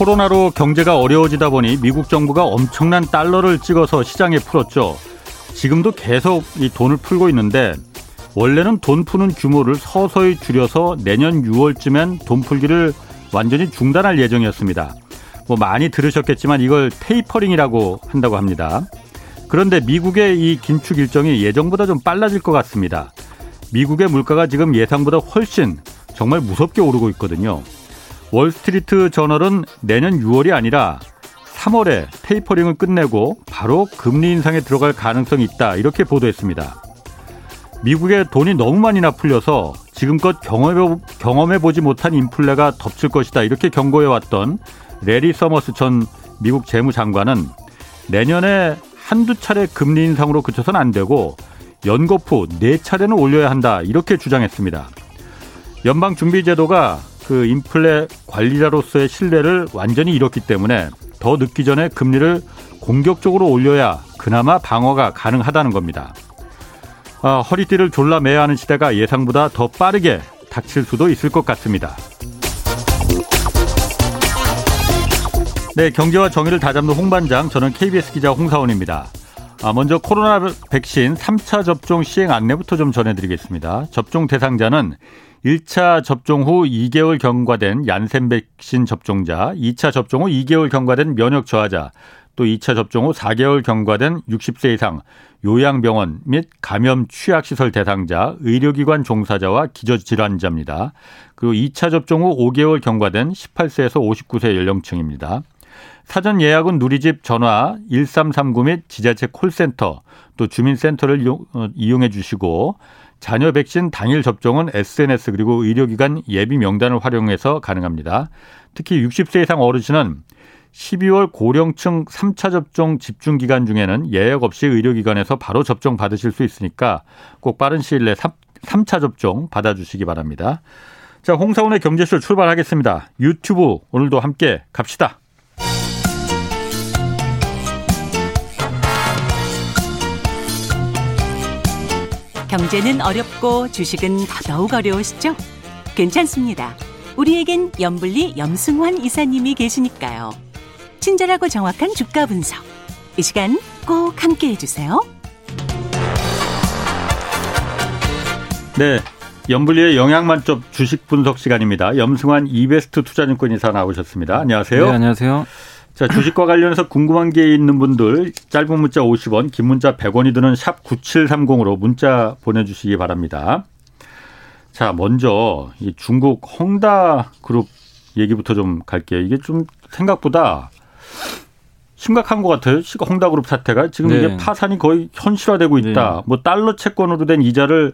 코로나로 경제가 어려워지다 보니 미국 정부가 엄청난 달러를 찍어서 시장에 풀었죠. 지금도 계속 이 돈을 풀고 있는데 원래는 돈 푸는 규모를 서서히 줄여서 내년 6월쯤엔 돈 풀기를 완전히 중단할 예정이었습니다. 뭐 많이 들으셨겠지만 이걸 테이퍼링이라고 한다고 합니다. 그런데 미국의 이 긴축 일정이 예정보다 좀 빨라질 것 같습니다. 미국의 물가가 지금 예상보다 훨씬 정말 무섭게 오르고 있거든요. 월스트리트 저널은 내년 6월이 아니라 3월에 테이퍼링을 끝내고 바로 금리 인상에 들어갈 가능성이 있다. 이렇게 보도했습니다. 미국에 돈이 너무 많이나 풀려서 지금껏 경험해, 경험해 보지 못한 인플레가 덮칠 것이다. 이렇게 경고해왔던 래리 서머스 전 미국 재무장관은 내년에 한두 차례 금리 인상으로 그쳐선 안 되고 연거푸 네 차례는 올려야 한다. 이렇게 주장했습니다. 연방준비제도가 그 인플레 관리자로서의 신뢰를 완전히 잃었기 때문에 더 늦기 전에 금리를 공격적으로 올려야 그나마 방어가 가능하다는 겁니다. 아, 허리띠를 졸라매야 하는 시대가 예상보다 더 빠르게 닥칠 수도 있을 것 같습니다. 네, 경제와 정의를 다잡는 홍반장, 저는 KBS 기자 홍사원입니다. 아, 먼저 코로나 백신 3차 접종 시행 안내부터 좀 전해드리겠습니다. 접종 대상자는 1차 접종 후 2개월 경과된 얀센 백신 접종자, 2차 접종 후 2개월 경과된 면역 저하자, 또 2차 접종 후 4개월 경과된 60세 이상 요양병원 및 감염 취약시설 대상자, 의료기관 종사자와 기저질환자입니다. 그리고 2차 접종 후 5개월 경과된 18세에서 59세 연령층입니다. 사전 예약은 누리집 전화 1339 및 지자체 콜센터 또 주민센터를 어, 이용해 주시고 자녀 백신 당일 접종은 SNS 그리고 의료기관 예비 명단을 활용해서 가능합니다. 특히 60세 이상 어르신은 12월 고령층 3차 접종 집중 기간 중에는 예약 없이 의료기관에서 바로 접종 받으실 수 있으니까 꼭 빠른 시일 내에 3, 차 접종 받아주시기 바랍니다. 자, 홍사원의 경제쇼 출발하겠습니다. 유튜브 오늘도 함께 갑시다. 경제는 어렵고 주식은 더더욱 어려우시죠? 괜찮습니다. 우리에겐 염블리 염승환 이사님이 계시니까요. 친절하고 정확한 주가 분석. 이 시간 꼭 함께 해주세요. 네. 염블리의 영양만점 주식 분석 시간입니다. 염승환 이베스트 투자증권 이사 나오셨습니다. 안녕하세요. 네, 안녕하세요. 자, 주식과 관련해서 궁금한 게 있는 분들 짧은 문자 50원, 긴 문자 100원이 드는 샵 9730으로 문자 보내주시기 바랍니다. 자, 먼저 이 중국 헝다 그룹 얘기부터 좀 갈게요. 이게 좀 생각보다 심각한 것 같아요. 헝다 그룹 사태가 지금 네. 이게 파산이 거의 현실화되고 있다. 네. 뭐 달러 채권으로 된 이자를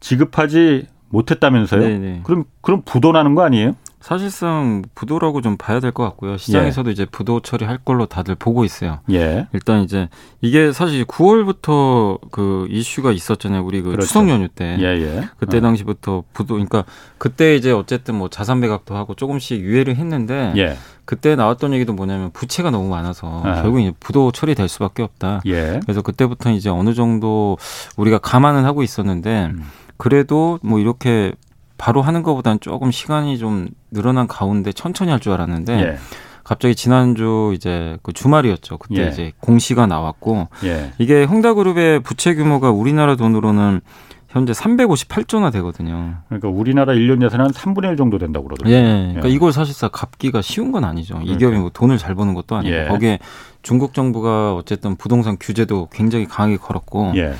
지급하지 못했다면서요? 네, 네. 그럼 그럼 부도나는 거 아니에요? 사실상 부도라고 좀 봐야 될 것 같고요. 시장에서도 예. 이제 부도 처리할 걸로 다들 보고 있어요. 예. 일단 이제 이게 사실 9월부터 그 이슈가 있었잖아요. 우리 그 그렇죠. 추석 연휴 때. 예예. 예. 그때 어. 당시부터 부도 그러니까 그때 이제 어쨌든 뭐 자산 매각도 하고 조금씩 유예를 했는데 예. 그때 나왔던 얘기도 뭐냐면 부채가 너무 많아서 아. 결국 이제 부도 처리될 수밖에 없다. 예. 그래서 그때부터 이제 어느 정도 우리가 감안은 하고 있었는데 음. 그래도 뭐 이렇게 바로 하는 것보다는 조금 시간이 좀 늘어난 가운데 천천히 할 줄 알았는데 예. 갑자기 지난주 이제 그 주말이었죠. 그때 예. 이제 공시가 나왔고 예. 이게 흥다그룹의 부채 규모가 우리나라 돈으로는 현재 358조나 되거든요. 그러니까 우리나라 1년 예산은 한 3분의 1 정도 된다고 그러더라고요. 예. 그러니까 예. 이걸 사실상 갚기가 쉬운 건 아니죠. 그러니까. 이 기업이 뭐 돈을 잘 버는 것도 아니고 예. 거기에 중국 정부가 어쨌든 부동산 규제도 굉장히 강하게 걸었고 예.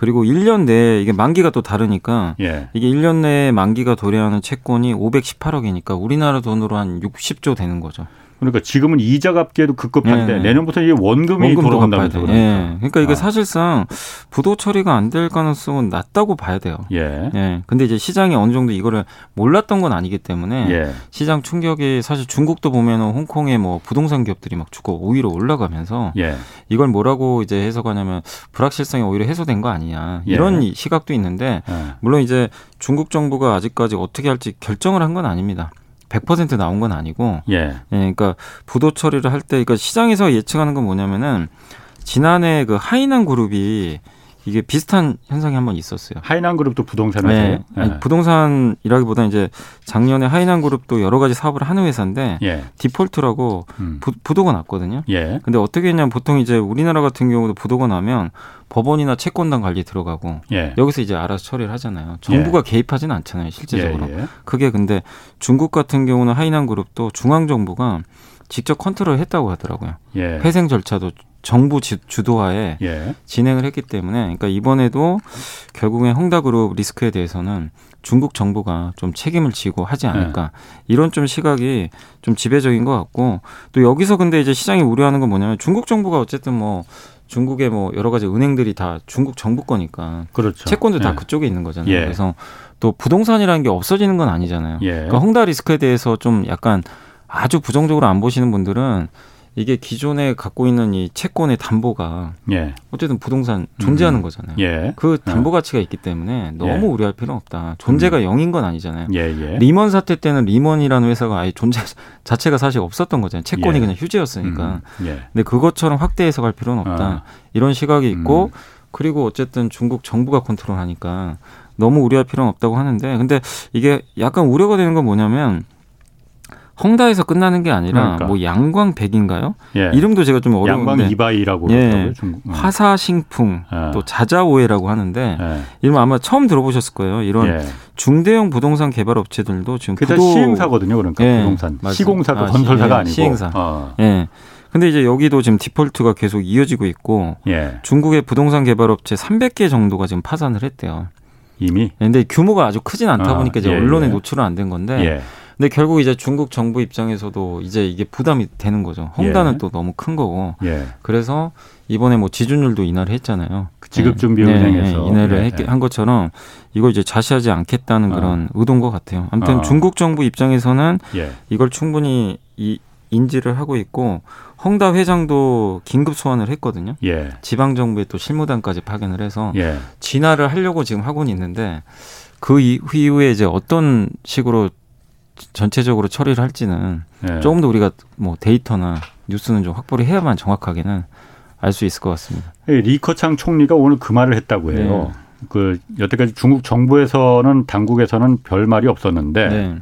그리고 1년 내에 이게 만기가 또 다르니까 예. 이게 1년 내에 만기가 도래하는 채권이 518억이니까 우리나라 돈으로 한 60조 되는 거죠. 그러니까 지금은 이자 갚기에도 급급한데 네. 내년부터 이게 원금이 돌아온다면서 그러니까. 예. 그러니까 이게 아. 사실상 부도 처리가 안 될 가능성은 낮다고 봐야 돼요. 예. 예. 근데 이제 시장이 어느 정도 이거를 몰랐던 건 아니기 때문에 예. 시장 충격이 사실 중국도 보면은 홍콩의 뭐 부동산 기업들이 막 주가 오히려 올라가면서 예. 이걸 뭐라고 이제 해석하냐면 불확실성이 오히려 해소된 거 아니냐 예. 이런 시각도 있는데 예. 물론 이제 중국 정부가 아직까지 어떻게 할지 결정을 한 건 아닙니다. 100% 나온 건 아니고 예. 예 그러니까 부도 처리를 할 때 그러니까 시장에서 예측하는 건 뭐냐면은 지난해 그 하이난 그룹이 이게 비슷한 현상이 한 번 있었어요. 하이난 그룹도 부동산 회사예요? 네. 네. 부동산이라기보다 이제 작년에 하이난 그룹도 여러 가지 사업을 하는 회사인데 예. 디폴트라고 음. 부, 도가 났거든요. 예. 근데 어떻게 했냐면 보통 이제 우리나라 같은 경우도 부도가 나면 법원이나 채권단 관리 들어가고 예. 여기서 이제 알아서 처리를 하잖아요. 정부가 예. 개입하지는 않잖아요, 실제적으로. 예, 예. 그게 근데 중국 같은 경우는 하이난 그룹도 중앙 정부가 직접 컨트롤 했다고 하더라고요. 예. 회생 절차도 정부 주도하에 예. 진행을 했기 때문에 그러니까 이번에도 결국엔 헝다그룹 리스크에 대해서는 중국 정부가 좀 책임을 지고 하지 않을까 예. 이런 좀 시각이 좀 지배적인 것 같고 또 여기서 근데 이제 시장이 우려하는 건 뭐냐면 중국 정부가 어쨌든 뭐 중국의 뭐 여러 가지 은행들이 다 중국 정부 거니까 그렇죠. 채권도 다 예. 그쪽에 있는 거잖아요. 예. 그래서 또 부동산이라는 게 없어지는 건 아니잖아요. 예. 그러니까 헝다 리스크에 대해서 좀 약간 아주 부정적으로 안 보시는 분들은 이게 기존에 갖고 있는 이 채권의 담보가 예. 어쨌든 부동산 존재하는 음. 거잖아요. 예. 그 담보 어. 가치가 있기 때문에 너무 예. 우려할 필요는 없다. 존재가 음. 영인 건 아니잖아요. 예, 예. 리먼 사태 때는 리먼이라는 회사가 아예 존재 자체가 사실 없었던 거잖아요. 채권이 예. 그냥 휴지였으니까. 음. 예. 근데 그것처럼 확대 해석할 필요는 없다. 어. 이런 시각이 있고 음. 그리고 어쨌든 중국 정부가 컨트롤하니까 너무 우려할 필요는 없다고 하는데 근데 이게 약간 우려가 되는 건 뭐냐면 헝다에서 끝나는 게 아니라 그러니까. 뭐 양광백인가요? 예. 이름도 제가 좀 어려운데 양광 이바이라고 예. 음. 화사싱풍 예. 또 자자오예라고 하는데 예. 이름 아마 처음 들어보셨을 거예요. 이런 예. 중대형 부동산 개발 업체들도 지금 그게 부도... 시행사거든요. 그러니까 예. 부동산 맞아요. 시공사가 아, 건설사가 아니고 시행사. 어. 예. 근데 이제 여기도 지금 디폴트가 계속 이어지고 있고 중국의 부동산 개발 업체 300개 정도가 지금 파산을 했대요. 이미. 근데 규모가 아주 크진 않다 아, 보니까 이제 언론에 노출은 안 된 건데 근데 결국 이제 중국 정부 입장에서도 이제 이게 부담이 되는 거죠. 헝다는 예. 또 너무 큰 거고. 예. 그래서 이번에 뭐 지준율도 인하를 했잖아요. 그 지급준비은행에서 네, 네, 인하를 예. 한 것처럼 이걸 이제 자시하지 않겠다는 아. 그런 의도인 것 같아요. 아무튼 아. 중국 정부 입장에서는 예. 이걸 충분히 이 인지를 하고 있고 헝다 회장도 긴급 소환을 했거든요. 예. 지방 정부에 또 실무단까지 파견을 해서 예. 진화를 하려고 지금 하고는 있는데 그 이후에 이제 어떤 식으로 전체적으로 처리를 할지는 네. 조금 더 우리가 뭐 데이터나 뉴스는 좀 확보를 해야만 정확하게는 알 수 있을 것 같습니다. 예, 리커창 총리가 오늘 그 말을 했다고 해요. 네. 그 여태까지 중국 정부에서는 당국에서는 별 말이 없었는데 네.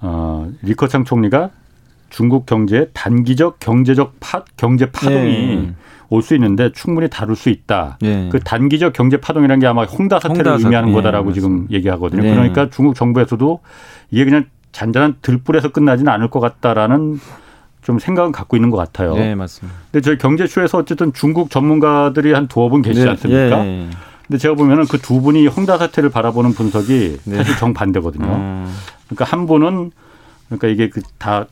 어, 리커창 총리가 중국 경제의 단기적 경제적 파, 경제 파동이 네. 올수 있는데 충분히 다룰 수 있다. 네. 그 단기적 경제 파동이라는 게 아마 홍다 사태를 홍다 의미하는 사, 거다라고 네, 지금 얘기하거든요. 네. 그러니까 중국 정부에서도 이게 그냥 잔잔한 들불에서 끝나지는 않을 것 같다라는 좀 생각은 갖고 있는 것 같아요. 네, 맞습니다. 근데 저희 경제쇼에서 어쨌든 중국 전문가들이 한 두어 분 계시지 네, 않습니까? 네. 근데 제가 보면은 그 두 분이 홍다 사태를 바라보는 분석이 네. 사실 정반대거든요. 음. 그러니까 한 분은 그러니까 이게 그 다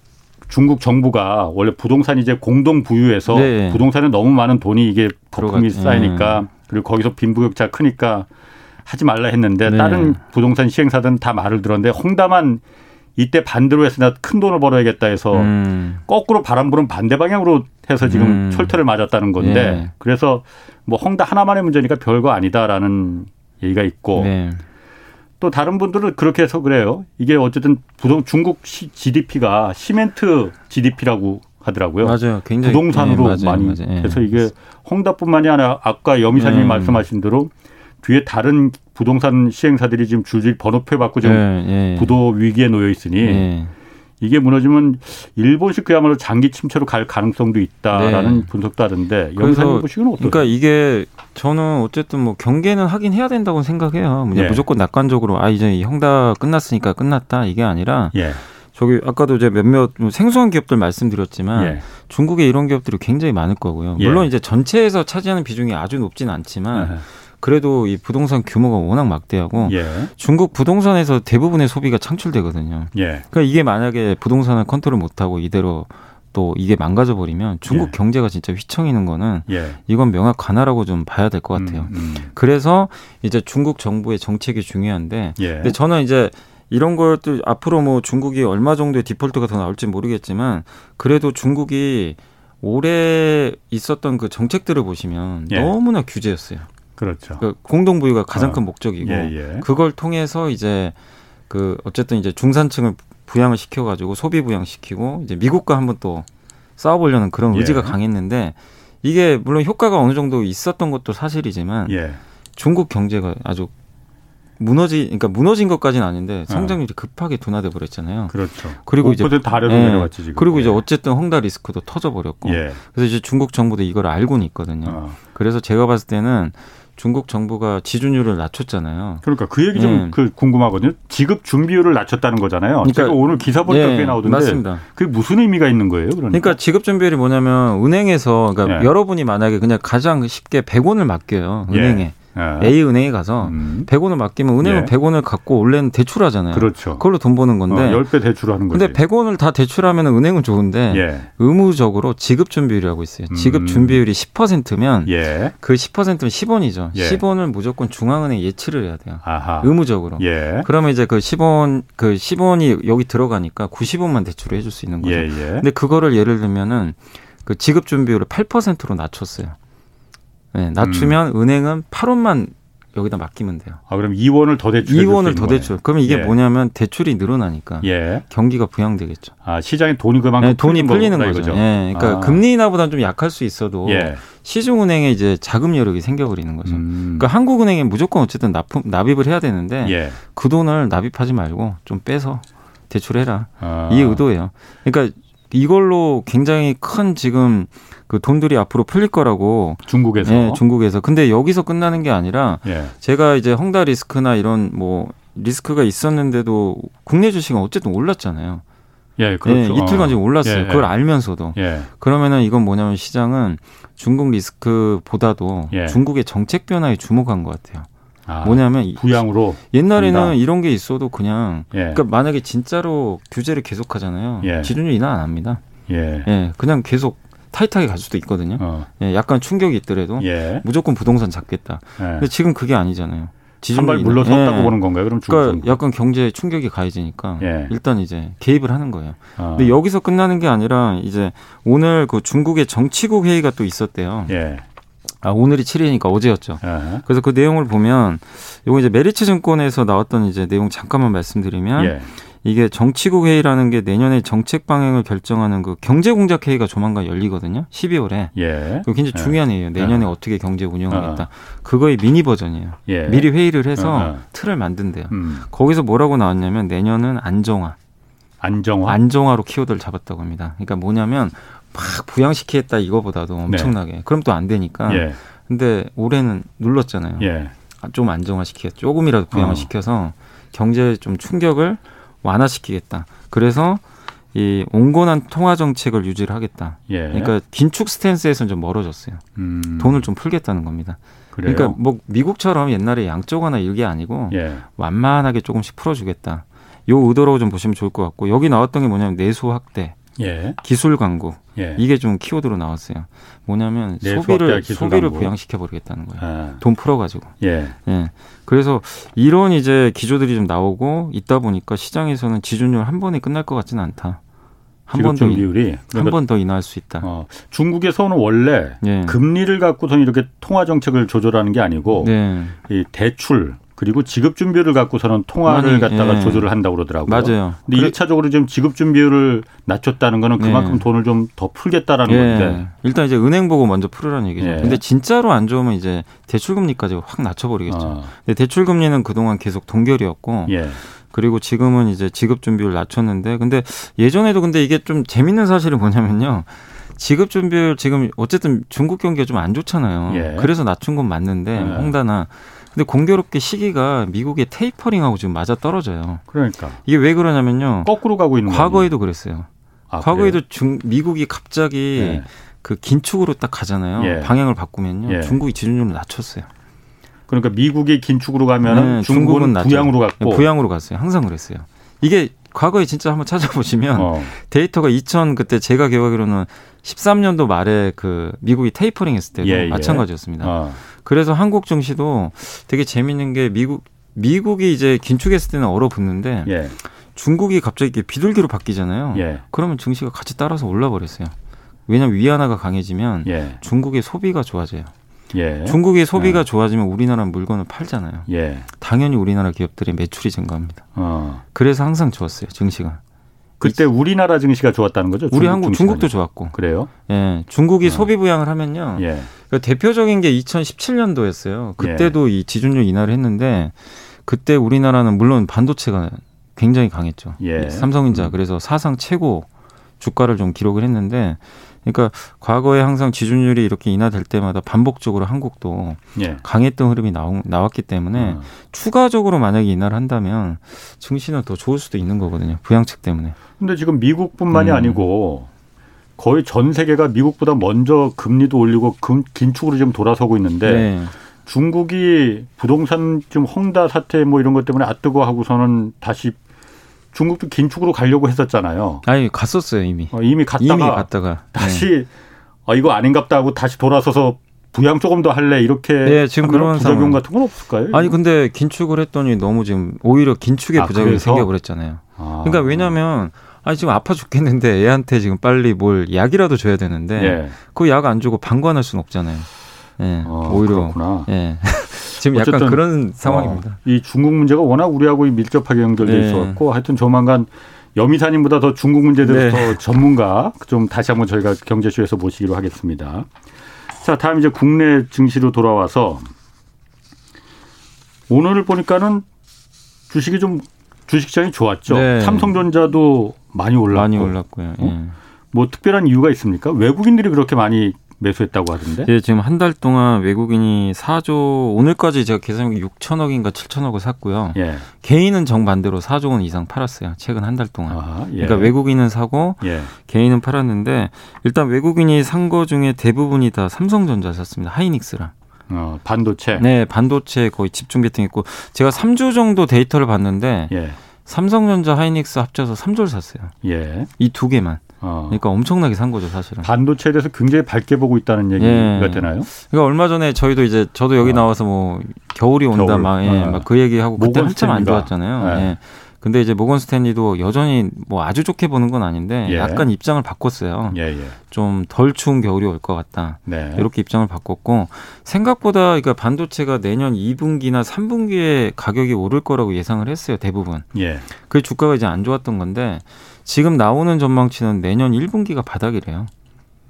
중국 정부가 원래 부동산 이제 공동 부유해서 네. 부동산에 너무 많은 돈이 이게 거품이 쌓이니까 음. 그리고 거기서 빈부격차 크니까 하지 말라 했는데 네. 다른 부동산 시행사들은 다 말을 들었는데 홍다만 이때 반대로 해서 나 큰 돈을 벌어야겠다 해서 음. 거꾸로 바람 부는 반대 방향으로 해서 지금 음. 철퇴를 맞았다는 건데 예. 그래서 뭐 헝다 하나만의 문제니까 별거 아니다라는 얘기가 있고 네. 또 다른 분들은 그렇게 해서 그래요. 이게 어쨌든 부동 중국 GDP가 시멘트 GDP라고 하더라고요. 맞아요. 굉장히 부동산으로 네, 맞아요, 많이 맞아요. 해서 이게 헝다뿐만이 아니라 아까 여미사님이 음. 말씀하신 대로 뒤에 다른 부동산 시행사들이 지금 줄줄이 번호표 받고 지금 예, 예. 부도 위기에 놓여 있으니 예. 이게 무너지면 일본식 그야말로 장기 침체로 갈 가능성도 있다라는 네. 분석도 하던데 영상 보시기는 어떠세요? 그러니까 이게 저는 어쨌든 뭐 경계는 하긴 해야 된다고 생각해요. 예. 무조건 낙관적으로 아 이제 이 형다 끝났으니까 끝났다 이게 아니라 예. 저기 아까도 이제 몇몇 뭐 생소한 기업들 말씀드렸지만 예. 중국에 이런 기업들이 굉장히 많을 거고요. 물론 예. 이제 전체에서 차지하는 비중이 아주 높지는 않지만 그래도 이 부동산 규모가 워낙 막대하고 예. 중국 부동산에서 대부분의 소비가 창출되거든요. 예. 그러니까 이게 만약에 부동산을 컨트롤 못하고 이대로 또 이게 망가져 버리면 중국 예. 경제가 진짜 휘청이는 거는 예. 이건 명확 관하라고 좀 봐야 될 것 같아요. 음, 음. 그래서 이제 중국 정부의 정책이 중요한데 예. 근데 저는 이제 이런 것들 앞으로 뭐 중국이 얼마 정도의 디폴트가 더 나올지 모르겠지만 그래도 중국이 올해 있었던 그 정책들을 보시면 예. 너무나 규제였어요. 그렇죠. 그 공동부유가 가장 어. 큰 목적이고 예, 예. 그걸 통해서 이제 그 어쨌든 이제 중산층을 부양을 시켜가지고 소비 부양시키고 이제 미국과 한번 또 싸워보려는 그런 예. 의지가 예. 강했는데 이게 물론 효과가 어느 정도 있었던 것도 사실이지만 예. 중국 경제가 아주 무너지 그러니까 무너진 것까지는 아닌데 어. 성장률이 급하게 둔화돼 버렸잖아요. 그렇죠. 그리고 이제 다려서 예. 내려갔지 지금. 그리고 이제 예. 어쨌든 헝다 리스크도 터져 버렸고. 예. 그래서 이제 중국 정부도 이걸 알고는 있거든요. 어. 그래서 제가 봤을 때는 중국 정부가 지준율을 낮췄잖아요. 그러니까 그 얘기 좀그 예. kum하거든요 지급 준비율을 낮췄다는 거잖아요. 그러니까 제가 오늘 기사 보니까 예, 꽤 나오던데 맞습니다. 그게 무슨 의미가 있는 거예요? 그러니까, 그러니까 지급 준비율이 뭐냐면 은행에서 그러니까 예. 여러분이 만약에 그냥 가장 쉽게 100원을 맡겨요. 은행에. 예. A 은행에 가서 음. 100원을 맡기면 은행은 예. 100원을 갖고 원래는 대출하잖아요. 그렇죠. 그걸로 돈 버는 건데. 어, 10배 대출하는 거지. 근데 100원을 다 대출하면 은행은 좋은데 예. 의무적으로 지급 준비율이라고 있어요. 지급 음. 준비율이 10%면 예. 그 10%면 10원이죠. 예. 10원을 무조건 중앙은행 예치를 해야 돼요. 아하. 의무적으로. 예. 그러면 이제 그 10원 그 10원이 여기 들어가니까 90원만 대출을 해줄 수 있는 거죠. 예, 예. 근데 그거를 예를 들면은 그 지급 준비율을 8%로 낮췄어요. 네, 낮추면 음. 은행은 8원만 여기다 맡기면 돼요. 아, 그럼 2원을 더 대출 2원을 더 대출. 그러면 이게 예. 뭐냐면 대출이 늘어나니까 예. 경기가 부양되겠죠. 아, 시장에 돈이 그만큼 네, 돈이 풀리는 거죠. 거죠. 예. 그러니까 아. 금리 인하보다는 좀 약할 수 있어도 예. 시중은행에 이제 자금 여력이 생겨버리는 거죠. 음. 그러니까 한국은행에 무조건 어쨌든 납품, 납입을 해야 되는데 예. 그 돈을 납입하지 말고 좀 빼서 대출해라. 아. 이 의도예요. 그러니까 이걸로 굉장히 큰 지금 그 돈들이 앞으로 풀릴 거라고 중국에서 네, 중국에서 근데 여기서 끝나는 게 아니라 예. 제가 이제 헝다 리스크나 이런 뭐 리스크가 있었는데도 국내 주식은 어쨌든 올랐잖아요. 예, 그렇죠. 예, 이틀간 지금 올랐어요. 예, 예, 그걸 알면서도. 예. 그러면은 이건 뭐냐면 시장은 중국 리스크보다도 예. 중국의 정책 변화에 주목한 것 같아요. 아, 뭐냐면 부양으로 옛날에는 된다. 이런 게 있어도 그냥 그러니까 만약에 진짜로 규제를 계속 하잖아요. 지준율 인하 안 합니다. 예. 그냥 계속 타이트하게 갈 수도 있거든요. 어. 예, 약간 충격이 있더라도 예. 무조건 부동산 잡겠다. 예. 근데 지금 그게 아니잖아요. 한발 물러섰다고 예. 보는 건가요? 그럼 그러니까 약간 경제 충격이 가해지니까 예. 일단 이제 개입을 하는 거예요. 어. 근데 여기서 끝나는 게 아니라 이제 오늘 그 중국의 정치국 회의가 또 있었대요. 예. 아, 오늘이 7일이니까 어제였죠. 예. 그래서 그 내용을 보면 요거 이제 메리츠 증권에서 나왔던 이제 내용 잠깐만 말씀드리면 예. 이게 정치국 회의라는 게 내년에 정책 방향을 결정하는 그 경제 공작 회의가 조만간 열리거든요. 12월에. 예. 그 굉장히 예. 중요한 회의예요. 내년에 예. 어떻게 경제 운영하겠다. 어. 그거의 미니 버전이에요. 예. 미리 회의를 해서 어. 틀을 만든대요. 음. 거기서 뭐라고 나왔냐면 내년은 안정화. 안정화. 안정화로 키워드를 잡았다고 합니다. 그러니까 뭐냐면 막 부양시키겠다 이거보다도 네. 엄청나게. 네. 그럼 또 안 되니까. 예. 근데 올해는 눌렀잖아요. 예. 아, 좀 안정화시켜 조금이라도 부양을 어. 시켜서 경제에 좀 충격을 완화시키겠다. 그래서 이 온건한 통화 정책을 유지를 하겠다. 예. 그러니까 긴축 스탠스에서는 좀 멀어졌어요. 음. 돈을 좀 풀겠다는 겁니다. 그래요? 그러니까 뭐 미국처럼 옛날에 양쪽 하나 이게 아니고 예. 완만하게 조금씩 풀어주겠다. 요 의도로 좀 보시면 좋을 것 같고 여기 나왔던 게 뭐냐면 내수 확대, 예. 기술 광고 예. 이게 좀 키워드로 나왔어요. 뭐냐면 소비를 소비를 부양시켜 버리겠다는 거예요. 아. 돈 풀어가지고. 예. 예. 그래서 이런 이제 기조들이 좀 나오고 있다 보니까 시장에서는 지준율 한 번에 끝날 것 같지는 않다. 한 번더 비율이 한 번 더 인하할 수 있다. 어, 중국에서는 원래 예. 금리를 갖고서는 이렇게 통화 정책을 조절하는 게 아니고 네. 이 대출 그리고 지급 준비율을 갖고서는 통화를 아니, 갖다가 예. 조절을 한다고 그러더라고요. 맞아요. 근데 그래. 1차적으로 지금 지급 준비율을 낮췄다는 거는 그만큼 예. 돈을 좀 더 풀겠다라는 예. 건데. 일단 이제 은행 보고 먼저 풀으라는 얘기죠. 예. 근데 진짜로 안 좋으면 이제 대출 금리까지 확 낮춰 버리겠죠. 어. 근데 대출 금리는 그동안 계속 동결이었고 예. 그리고 지금은 이제 지급 준비율 낮췄는데 근데 예전에도 근데 이게 좀 재밌는 사실이 뭐냐면요. 지급 준비율 지금 어쨌든 중국 경기가 좀 안 좋잖아요. 예. 그래서 낮춘 건 맞는데 예. 홍다나 근데 공교롭게 시기가 미국의 테이퍼링하고 지금 맞아 떨어져요. 그러니까 이게 왜 그러냐면요. 거꾸로 가고 있는 과거에도 거니? 그랬어요. 아, 과거에도 중 미국이 갑자기 네. 그 긴축으로 딱 가잖아요. 예. 방향을 바꾸면요. 예. 중국이 지준율을 낮췄어요. 그러니까 미국이 긴축으로 가면 네, 중국은, 중국은 부양으로 갔고 네, 부양으로 갔어요. 항상 그랬어요. 이게 과거에 진짜 한번 찾아보시면 어. 데이터가 2000 그때 제가 기억하기로는 13년도 말에 그 미국이 테이퍼링 했을 때도 예, 예. 마찬가지였습니다. 어. 그래서 한국 증시도 되게 재밌는 게 미국 미국이 이제 긴축했을 때는 얼어붙는데 예. 중국이 갑자기 비둘기로 바뀌잖아요. 예. 그러면 증시가 같이 따라서 올라버렸어요. 왜냐하면 위안화가 강해지면 예. 중국의 소비가 좋아져요. 예. 중국의 소비가 예. 좋아지면 우리나라 물건을 팔잖아요. 예. 당연히 우리나라 기업들의 매출이 증가합니다. 어. 그래서 항상 좋았어요, 증시가. 그때 우리나라 증시가 좋았다는 거죠? 우리 한국 중국도 좋았고. 그래요? 예. 중국이 어. 소비 부양을 하면요. 예. 그 대표적인 게 2017년도였어요. 그때도 예. 이 지준율 인하를 했는데 그때 우리나라는 물론 반도체가 굉장히 강했죠. 예. 삼성전자 음. 그래서 사상 최고 주가를 좀 기록을 했는데 그러니까 과거에 항상 지준율이 이렇게 인하될 때마다 반복적으로 한국도 예. 강했던 흐름이 나오, 나왔기 때문에 어. 추가적으로 만약에 인하를 한다면 증시는 더 좋을 수도 있는 거거든요. 부양책 때문에. 근데 지금 미국뿐만이 음. 아니고 거의 전 세계가 미국보다 먼저 금리도 올리고 금, 긴축으로 지금 돌아서고 있는데 네. 중국이 부동산 좀 헝다 사태 뭐 이런 것 때문에 아뜨거 하고서는 다시 중국도 긴축으로 가려고 했었잖아요. 아니 갔었어요 이미. 어, 이미 갔다가, 이미 갔다가 다시 네. 아, 이거 아닌갑다 하고 다시 돌아서서 부양 조금 더 할래 이렇게 네, 지금 그런 부작용. 같은 건 없을까요? 아니 근데 긴축을 했더니 너무 지금 오히려 긴축의 아, 부작용이 생겨버렸잖아요. 아. 그러니까 왜냐하면 아니 지금 아파 죽겠는데 애한테 지금 빨리 뭘 약이라도 줘야 되는데 예. 그약 안 주고 방관할 수는 없잖아요. 예, 어, 오히려 그렇구나. 예. 지금 약간 그런 상황입니다. 어, 이 중국 문제가 워낙 우리하고 밀접하게 연결돼 네. 있어갖고 하여튼 조만간 여미사님보다 더 중국 문제들 네. 더 전문가 좀 다시 한번 저희가 경제쇼에서 모시기로 하겠습니다. 자, 다음 이제 국내 증시로 돌아와서 오늘을 보니까는 주식이 좀 주식시장이 좋았죠. 네. 삼성전자도 많이 올랐고 많이 올랐고요. 어? 예. 뭐 특별한 이유가 있습니까? 외국인들이 그렇게 많이 매수했다고 하던데? 예, 지금 한 달 동안 외국인이 4조 오늘까지 제가 계산 6천억인가 7천억을 샀고요. 예. 개인은 정반대로 4조 원 이상 팔았어요. 최근 한 달 동안. 아하, 예. 그러니까 외국인은 사고 예. 개인은 팔았는데 일단 외국인이 산 거 중에 대부분이 다 삼성전자 샀습니다. 하이닉스랑. 어, 반도체. 네, 반도체 거의 집중 베팅했고 제가 3주 정도 데이터를 봤는데 예. 삼성전자, 하이닉스 합쳐서 3조를 샀어요. 예. 이 두 개만. 어. 그러니까 엄청나게 산 거죠, 사실은. 반도체에 대해서 굉장히 밝게 보고 있다는 얘기가 예. 되나요? 그러니까 얼마 전에 저희도 이제 저도 여기 어. 나와서 뭐 겨울이 온다 겨울. 막, 예, 어. 막그 얘기하고 그때 한참 안 좋았잖아요. 예. 예. 근데 이제 모건 스탠리도 여전히 뭐 아주 좋게 보는 건 아닌데 예. 약간 입장을 바꿨어요. 예, 예. 좀덜 추운 겨울이 올 것 같다. 네. 이렇게 입장을 바꿨고 생각보다 그러니까 반도체가 내년 2분기나 3분기에 가격이 오를 거라고 예상을 했어요. 대부분. 예. 그 주가가 이제 안 좋았던 건데 지금 나오는 전망치는 내년 1분기가 바닥이래요.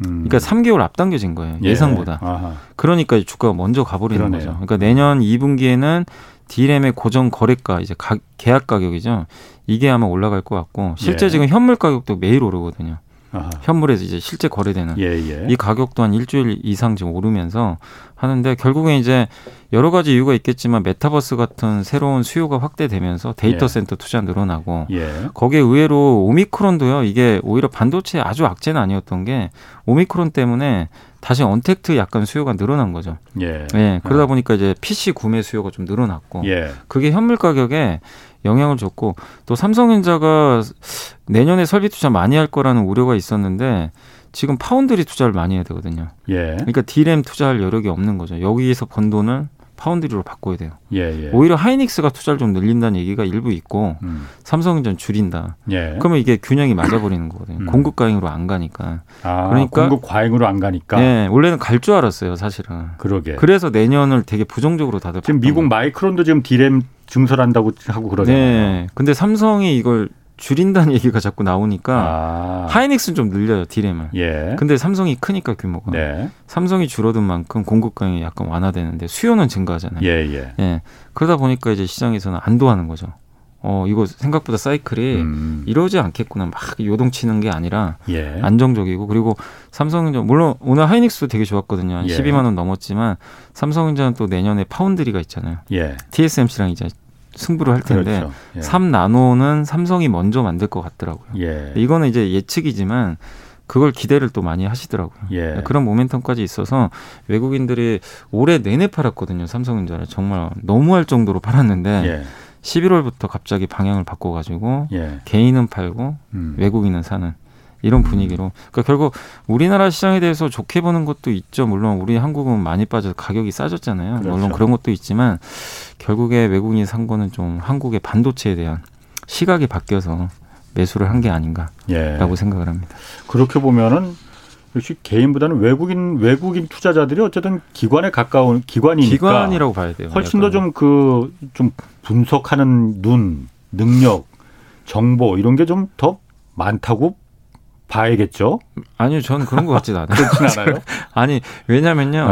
음. 그러니까 3개월 앞당겨진 거예요. 예. 예상보다. 아 그러니까 주가가 먼저 가버리는 그러네요. 거죠. 그러니까 내년 2분기에는 디램의 고정 거래가 이제 가, 계약 가격이죠. 이게 아마 올라갈 것 같고 실제 예. 지금 현물 가격도 매일 오르거든요. 아하. 현물에서 이제 실제 거래되는 예, 예. 이 가격도 한 일주일 이상 지금 오르면서 하는데 결국엔 이제 여러 가지 이유가 있겠지만 메타버스 같은 새로운 수요가 확대되면서 데이터 예. 센터 투자 늘어나고 예. 거기에 의외로 오미크론도요 이게 오히려 반도체 아주 악재는 아니었던 게 오미크론 때문에 다시 언택트 약간 수요가 늘어난 거죠. 예. 예 그러다 어. 보니까 이제 PC 구매 수요가 좀 늘어났고 예. 그게 현물 가격에 영향을 줬고 또 삼성전자가 내년에 설비 투자 많이 할 거라는 우려가 있었는데 지금 파운드리 투자를 많이 해야 되거든요. 예. 그러니까 디램 투자할 여력이 없는 거죠. 여기에서 번 돈을 파운드리로 바꿔야 돼요. 예, 예. 오히려 하이닉스가 투자를 좀 늘린다는 얘기가 일부 있고 음. 삼성전자 줄인다. 예. 그러면 이게 균형이 맞아버리는 거거든요. 음. 공급 과잉으로 안 가니까. 아, 그러니까 공급 과잉으로 안 가니까. 예, 원래는 갈 줄 알았어요, 사실은. 그러게. 그래서 내년을 되게 부정적으로 다들 지금 미국 마이크론도 지금 디램 증설한다고 하고 그러잖아요. 네. 근데 삼성이 이걸 줄인다는 얘기가 자꾸 나오니까 아. 하이닉스는 좀 늘려요 디램을. 예. 근데 삼성이 크니까 규모가 네. 삼성이 줄어든 만큼 공급량이 약간 완화되는데 수요는 증가하잖아요. 예, 예. 예. 그러다 보니까 이제 시장에서는 안도하는 거죠. 어 이거 생각보다 사이클이 음. 이러지 않겠구나 막 요동치는 게 아니라 예. 안정적이고 그리고 삼성전자 물론 오늘 하이닉스도 되게 좋았거든요. 예. 12만 원 넘었지만 삼성전자는 또 내년에 파운드리가 있잖아요. 예. TSMC랑 이제 승부를 할 텐데 그렇죠. 예. 3나노는 삼성이 먼저 만들 것 같더라고요. 예. 이거는 이제 예측이지만 그걸 기대를 또 많이 하시더라고요. 예. 그런 모멘텀까지 있어서 외국인들이 올해 내내 팔았거든요. 삼성전자를 정말 너무할 정도로 팔았는데 예. 11월부터 갑자기 방향을 바꿔가지고 예. 개인은 팔고 음. 외국인은 사는 이런 분위기로. 그러니까 결국 우리나라 시장에 대해서 좋게 보는 것도 있죠. 물론 우리 한국은 많이 빠져서 가격이 싸졌잖아요. 그렇죠. 물론 그런 것도 있지만 결국에 외국인이 산 거는 좀 한국의 반도체에 대한 시각이 바뀌어서 매수를 한 게 아닌가라고 예. 생각을 합니다. 그렇게 보면은 역시 개인보다는 외국인 외국인 투자자들이 어쨌든 기관에 가까운 기관이니까 기관이라고 봐야 돼요. 훨씬 더 좀 그좀 그, 분석하는 눈, 능력, 정보 이런 게 좀 더 많다고 봐야겠죠? 아니요, 저는 그런 것 같지는 않아요. 그렇진 않아요? 아니, 왜냐면요.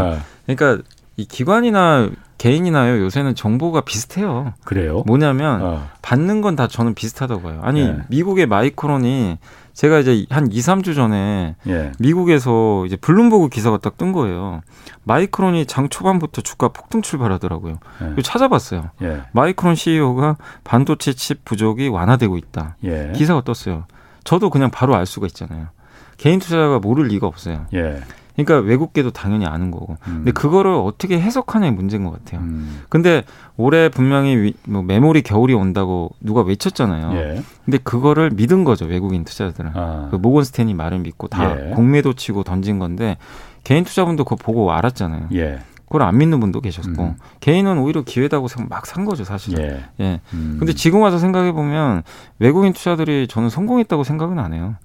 네. 그러니까 이 기관이나 개인이나요 요새는 정보가 비슷해요. 그래요? 뭐냐면 어. 받는 건 다 저는 비슷하다고 봐요. 아니 네. 미국의 마이크론이 제가 이제 한 2, 3주 전에 예. 미국에서 이제 블룸버그 기사가 딱 뜬 거예요. 마이크론이 장 초반부터 주가 폭등 출발하더라고요. 예. 찾아봤어요. 예. 마이크론 CEO가 반도체 칩 부족이 완화되고 있다. 예. 기사가 떴어요. 저도 그냥 바로 알 수가 있잖아요. 개인 투자자가 모를 리가 없어요. 예. 그러니까 외국계도 당연히 아는 거고. 음. 근데 그거를 어떻게 해석하냐의 문제인 것 같아요. 음. 근데 올해 분명히 뭐 메모리 겨울이 온다고 누가 외쳤잖아요. 예. 근데 그거를 믿은 거죠 외국인 투자자들은. 아. 그 모건 스탠이 말을 믿고 다 예. 공매도 치고 던진 건데 개인 투자분도 그거 보고 알았잖아요. 예. 그걸 안 믿는 분도 계셨고 음. 개인은 오히려 기회다고 막 산 거죠 사실은. 예. 예. 음. 근데 지금 와서 생각해 보면 외국인 투자들이 저는 성공했다고 생각은 안 해요.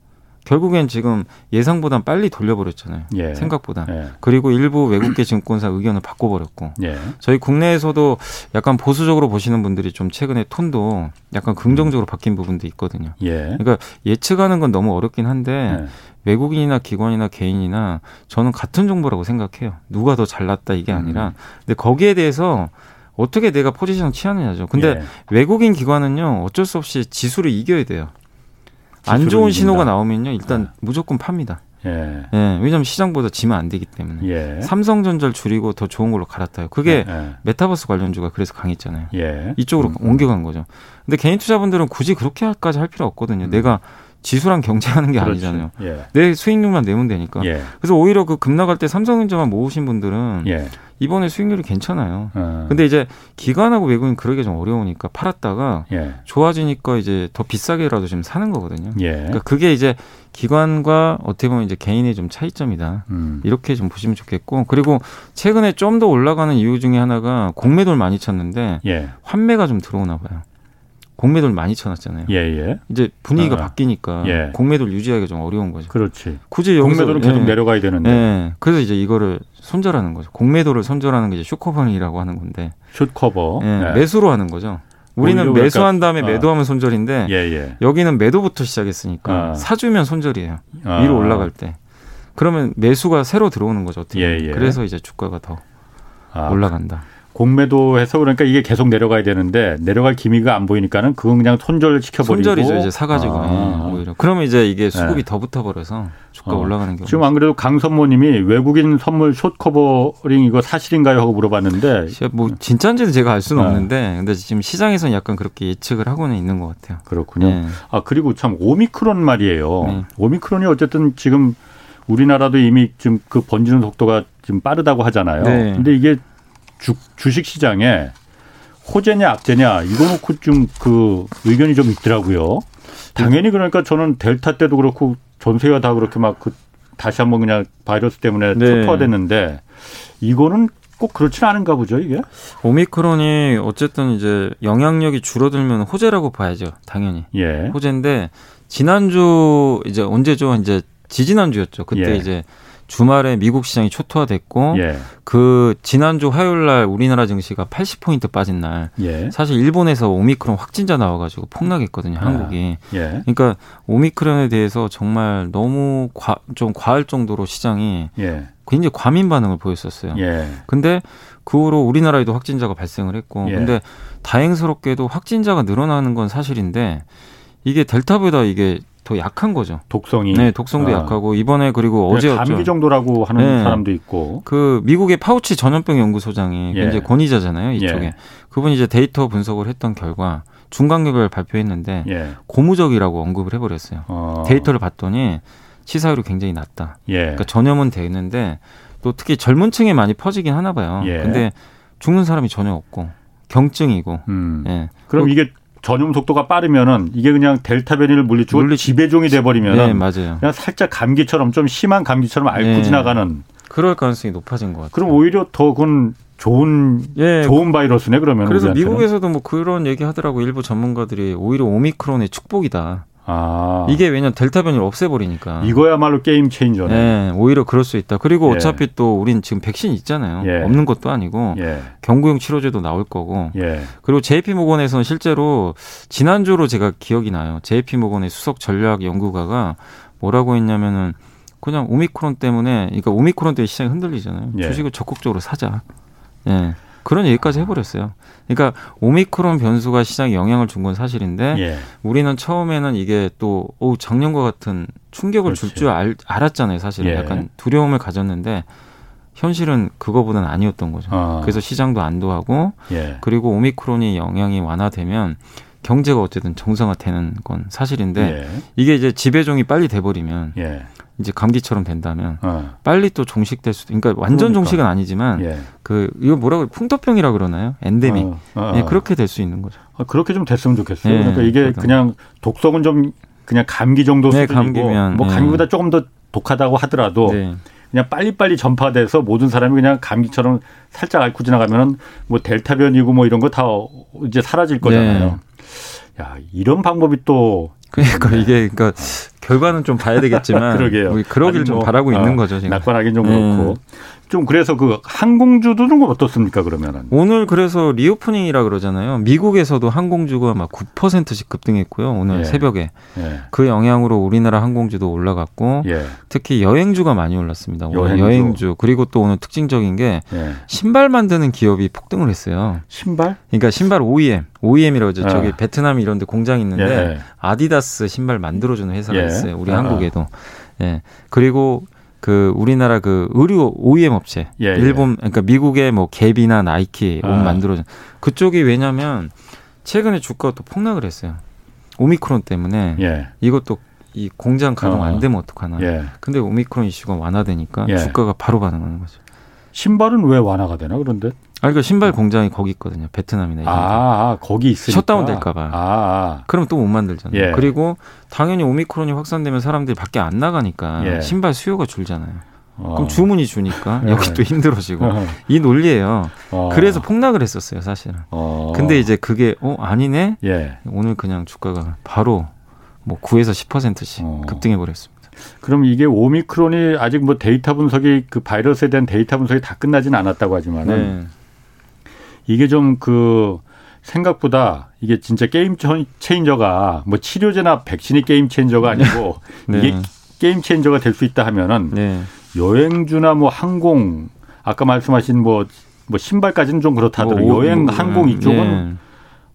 결국엔 지금 예상보다 빨리 돌려버렸잖아요. 예. 생각보다. 예. 그리고 일부 외국계 증권사 의견을 바꿔버렸고. 예. 저희 국내에서도 약간 보수적으로 보시는 분들이 좀 최근에 톤도 약간 긍정적으로 바뀐 부분도 있거든요. 예. 그러니까 예측하는 건 너무 어렵긴 한데 예. 외국인이나 기관이나 개인이나 저는 같은 정보라고 생각해요. 누가 더 잘났다 이게 아니라. 음. 근데 거기에 대해서 어떻게 내가 포지션을 취하느냐죠. 근데 예. 외국인 기관은요 어쩔 수 없이 지수를 이겨야 돼요. 안 좋은 신호가 나오면요 일단 네. 무조건 팝니다. 예. 예. 왜냐하면 시장보다 지면 안 되기 때문에. 예. 삼성전자를 줄이고 더 좋은 걸로 갈았다요. 그게 예. 예. 메타버스 관련주가 그래서 강했잖아요. 예. 이쪽으로 음. 옮겨간 거죠. 근데 개인 투자분들은 굳이 그렇게까지 할 필요 없거든요. 음. 내가 지수랑 경쟁하는 게 그렇지. 아니잖아요. 예. 내 수익률만 내면 되니까. 예. 그래서 오히려 그급 나갈 때 삼성전자만 모으신 분들은 예. 이번에 수익률이 괜찮아요. 어. 근데 이제 기관하고 외국인 그러기 좀 어려우니까 팔았다가 예. 좋아지니까 이제 더 비싸게라도 지금 사는 거거든요. 예. 그러니까 그게 이제 기관과 어떻게 보면 이제 개인의 좀 차이점이다. 음. 이렇게 좀 보시면 좋겠고 그리고 최근에 좀 더 올라가는 이유 중에 하나가 공매도를 많이 쳤는데 예. 환매가 좀 들어오나 봐요. 공매도를 많이 쳐놨잖아요. 예, 예. 이제 분위기가 아, 바뀌니까 예. 공매도를 유지하기가 좀 어려운 거죠. 그렇지. 굳이 공매도는 계속 예. 내려가야 되는데. 예. 그래서 이제 이거를 손절하는 거죠. 공매도를 손절하는 게 이제 short covering이라고 하는 건데. short cover. 예. 네. 매수로 하는 거죠. 우리는 매수한 다음에 어. 매도하면 손절인데 예, 예. 여기는 매도부터 시작했으니까 아. 사주면 손절이에요. 아. 위로 올라갈 때. 그러면 매수가 새로 들어오는 거죠. 어떻게 예, 예. 그래서 이제 주가가 더 아. 올라간다. 공매도해서 그러니까 이게 계속 내려가야 되는데 내려갈 기미가 안 보이니까는 그건 그냥 손절 시켜버리고 손절이죠 이제 사가지고 아. 예, 오히려 그러면 이제 이게 수급이 네. 더 붙어버려서 주가 어. 올라가는 경우 지금 안 그래도 강선모님이 외국인 선물 short covering 이거 사실인가요 하고 물어봤는데 뭐 진짜인지는 제가 알 수는 네. 없는데 근데 지금 시장에서는 약간 그렇게 예측을 하고는 있는 것 같아요 그렇군요 네. 아 그리고 참 오미크론 말이에요 네. 오미크론이 어쨌든 지금 우리나라도 이미 좀그 번지는 속도가 좀 빠르다고 하잖아요 네. 근데 이게 주, 주식 시장에 호재냐 악재냐 이거 놓고 좀 그 의견이 좀 있더라고요. 당연히 그러니까 저는 델타 때도 그렇고 전 세계가 다 그렇게 막 그 다시 한번 그냥 바이러스 때문에 네. 초토화됐는데 이거는 꼭 그렇지는 않은가 보죠 이게. 오미크론이 어쨌든 이제 영향력이 줄어들면 호재라고 봐야죠 당연히. 예. 호재인데 지난주 이제 언제죠 이제 지지난주였죠 그때 예. 이제 주말에 미국 시장이 초토화됐고 예. 그 지난주 화요일 날 우리나라 증시가 80포인트 빠진 날 예. 사실 일본에서 오미크론 확진자 나와 가지고 폭락했거든요 한국이 아. 예. 그러니까 오미크론에 대해서 정말 너무 과, 좀 과할 정도로 시장이 예. 굉장히 과민 반응을 보였었어요. 예. 근데 그 후로 우리나라에도 확진자가 발생을 했고 예. 근데 다행스럽게도 확진자가 늘어나는 건 사실인데 이게 델타보다 이게 더 약한 거죠. 독성이. 네, 독성도 아. 약하고 이번에 그리고 어제였죠. 감기 정도라고 하는 네. 사람도 있고. 그 미국의 파우치 전염병 연구소장이 예. 굉장히 권위자잖아요. 이쪽에. 예. 그분이 이제 데이터 분석을 했던 결과 중간 결과를 발표했는데 예. 고무적이라고 언급을 해버렸어요. 어. 데이터를 봤더니 치사율이 굉장히 낮다. 예. 그러니까 전염은 되는데 또 특히 젊은 층에 많이 퍼지긴 하나 봐요. 예. 근데 죽는 사람이 전혀 없고 경증이고. 음. 예. 그럼 이게 전염 속도가 빠르면은 이게 그냥 델타 변이를 물리치고 물리... 지배종이 돼버리면은 네, 맞아요. 그냥 살짝 감기처럼 좀 심한 감기처럼 앓고 네. 지나가는 그럴 가능성이 높아진 것 같아요. 그럼 오히려 더 그건 좋은 예, 좋은 바이러스네 그러면 그래서 우리한테는. 미국에서도 뭐 그런 얘기 하더라고 일부 전문가들이 오히려 오미크론의 축복이다. 아. 이게 왜냐면 델타 변이를 없애버리니까. 이거야말로 게임 체인저네. 네, 오히려 그럴 수 있다. 그리고 예. 어차피 또 우린 지금 백신 있잖아요. 예. 없는 것도 아니고 예. 경구용 치료제도 나올 거고. 예. 그리고 JP 모건에서는 실제로 지난주로 제가 기억이 나요. JP 모건의 수석 전략 연구가가 뭐라고 했냐면은 그냥 오미크론 때문에 그러니까 오미크론 때문에 시장이 흔들리잖아요. 예. 주식을 적극적으로 사자. 예. 그런 얘기까지 해버렸어요. 그러니까 오미크론 변수가 시장에 영향을 준 건 사실인데 예. 우리는 처음에는 이게 또 오, 작년과 같은 충격을 줄줄 알았잖아요. 사실은 예. 약간 두려움을 가졌는데 현실은 그거보다는 아니었던 거죠. 아. 그래서 시장도 안도하고 예. 그리고 오미크론이 영향이 완화되면 경제가 어쨌든 정상화되는 건 사실인데 예. 이게 이제 지배종이 빨리 돼버리면 예. 이제 감기처럼 된다면 어. 빨리 또 종식될 수도 그러니까 완전 그러니까. 종식은 아니지만 예. 그 이거 뭐라고 풍토병이라 그러나요? 엔데믹 어. 어, 예, 그렇게 될 수 있는 거죠. 아, 그렇게 좀 됐으면 좋겠어요. 예, 그러니까 이게 그러다. 그냥 독성은 좀 그냥 감기 정도 네, 수준이고 감기면, 뭐 예. 감기보다 조금 더 독하다고 하더라도 네. 그냥 빨리빨리 전파돼서 모든 사람이 그냥 감기처럼 살짝 앓고 지나가면은 뭐 델타 변이고 뭐 이런 거 다 이제 사라질 거잖아요. 네. 야, 이런 방법이 또 그러니까 네. 이게 그러니까 결과는 좀 봐야 되겠지만 그러게요. 우리 그러길 좀 뭐, 바라고 어, 있는 거죠. 지금. 낙관하긴 좀 그렇고. 음. 좀 그래서 그 항공주들은 어떻습니까 그러면은? 오늘 그래서 리오프닝이라 그러잖아요. 미국에서도 항공주가 막 9%씩 급등했고요. 오늘 예. 새벽에 예. 그 영향으로 우리나라 항공주도 올라갔고 예. 특히 여행주가 많이 올랐습니다. 여행주. 여행주. 그리고 또 오늘 특징적인 게 예. 신발 만드는 기업이 폭등을 했어요. 신발? 그러니까 신발 OEM, OEM이라고 하죠. 저기 예. 베트남 이런 데 공장 있는데 예. 아디다스 신발 만들어주는 회사가 있어요. 우리 아. 한국에도. 예. 그리고 그 우리나라 그 의류 OEM 업체 예, 예, 일본 그러니까 미국의 뭐 갭이나 나이키 옷 아. 만들어준 그쪽이 왜냐면 최근에 주가가 또 폭락을 했어요. 오미크론 때문에 예. 이것도 이 공장 가동 어. 안 되면 어떡하나. 예. 근데 오미크론 이슈가 완화되니까 예. 주가가 바로 반응하는 거죠. 신발은 왜 완화가 되나 그런데? 아, 그러니까 신발 공장이 거기 있거든요. 베트남이나. 아, 아, 거기 있으니까. 셧다운 될까봐. 아, 아. 그럼 또 못 만들잖아요. 예. 그리고 당연히 오미크론이 확산되면 사람들이 밖에 안 나가니까 예. 신발 수요가 줄잖아요. 어. 그럼 주문이 주니까 예. 여기 또 힘들어지고 어. 이 논리예요. 어. 그래서 폭락을 했었어요, 사실은. 어. 근데 이제 그게 어 아니네. 예. 오늘 그냥 주가가 바로 뭐 9에서 10%씩 어. 급등해 버렸습니다. 그럼 이게 오미크론이 아직 뭐 데이터 분석이 그 바이러스에 대한 데이터 분석이 다 끝나지는 않았다고 하지만은 네. 이게 좀 그 생각보다 이게 진짜 game changer가 뭐 치료제나 백신이 game changer가 아니고 네. 이게 game changer가 될 수 있다 하면은 네. 여행주나 뭐 항공 아까 말씀하신 뭐, 뭐 신발까지는 좀 그렇다더라도 뭐, 여행 뭐, 항공 이쪽은 네.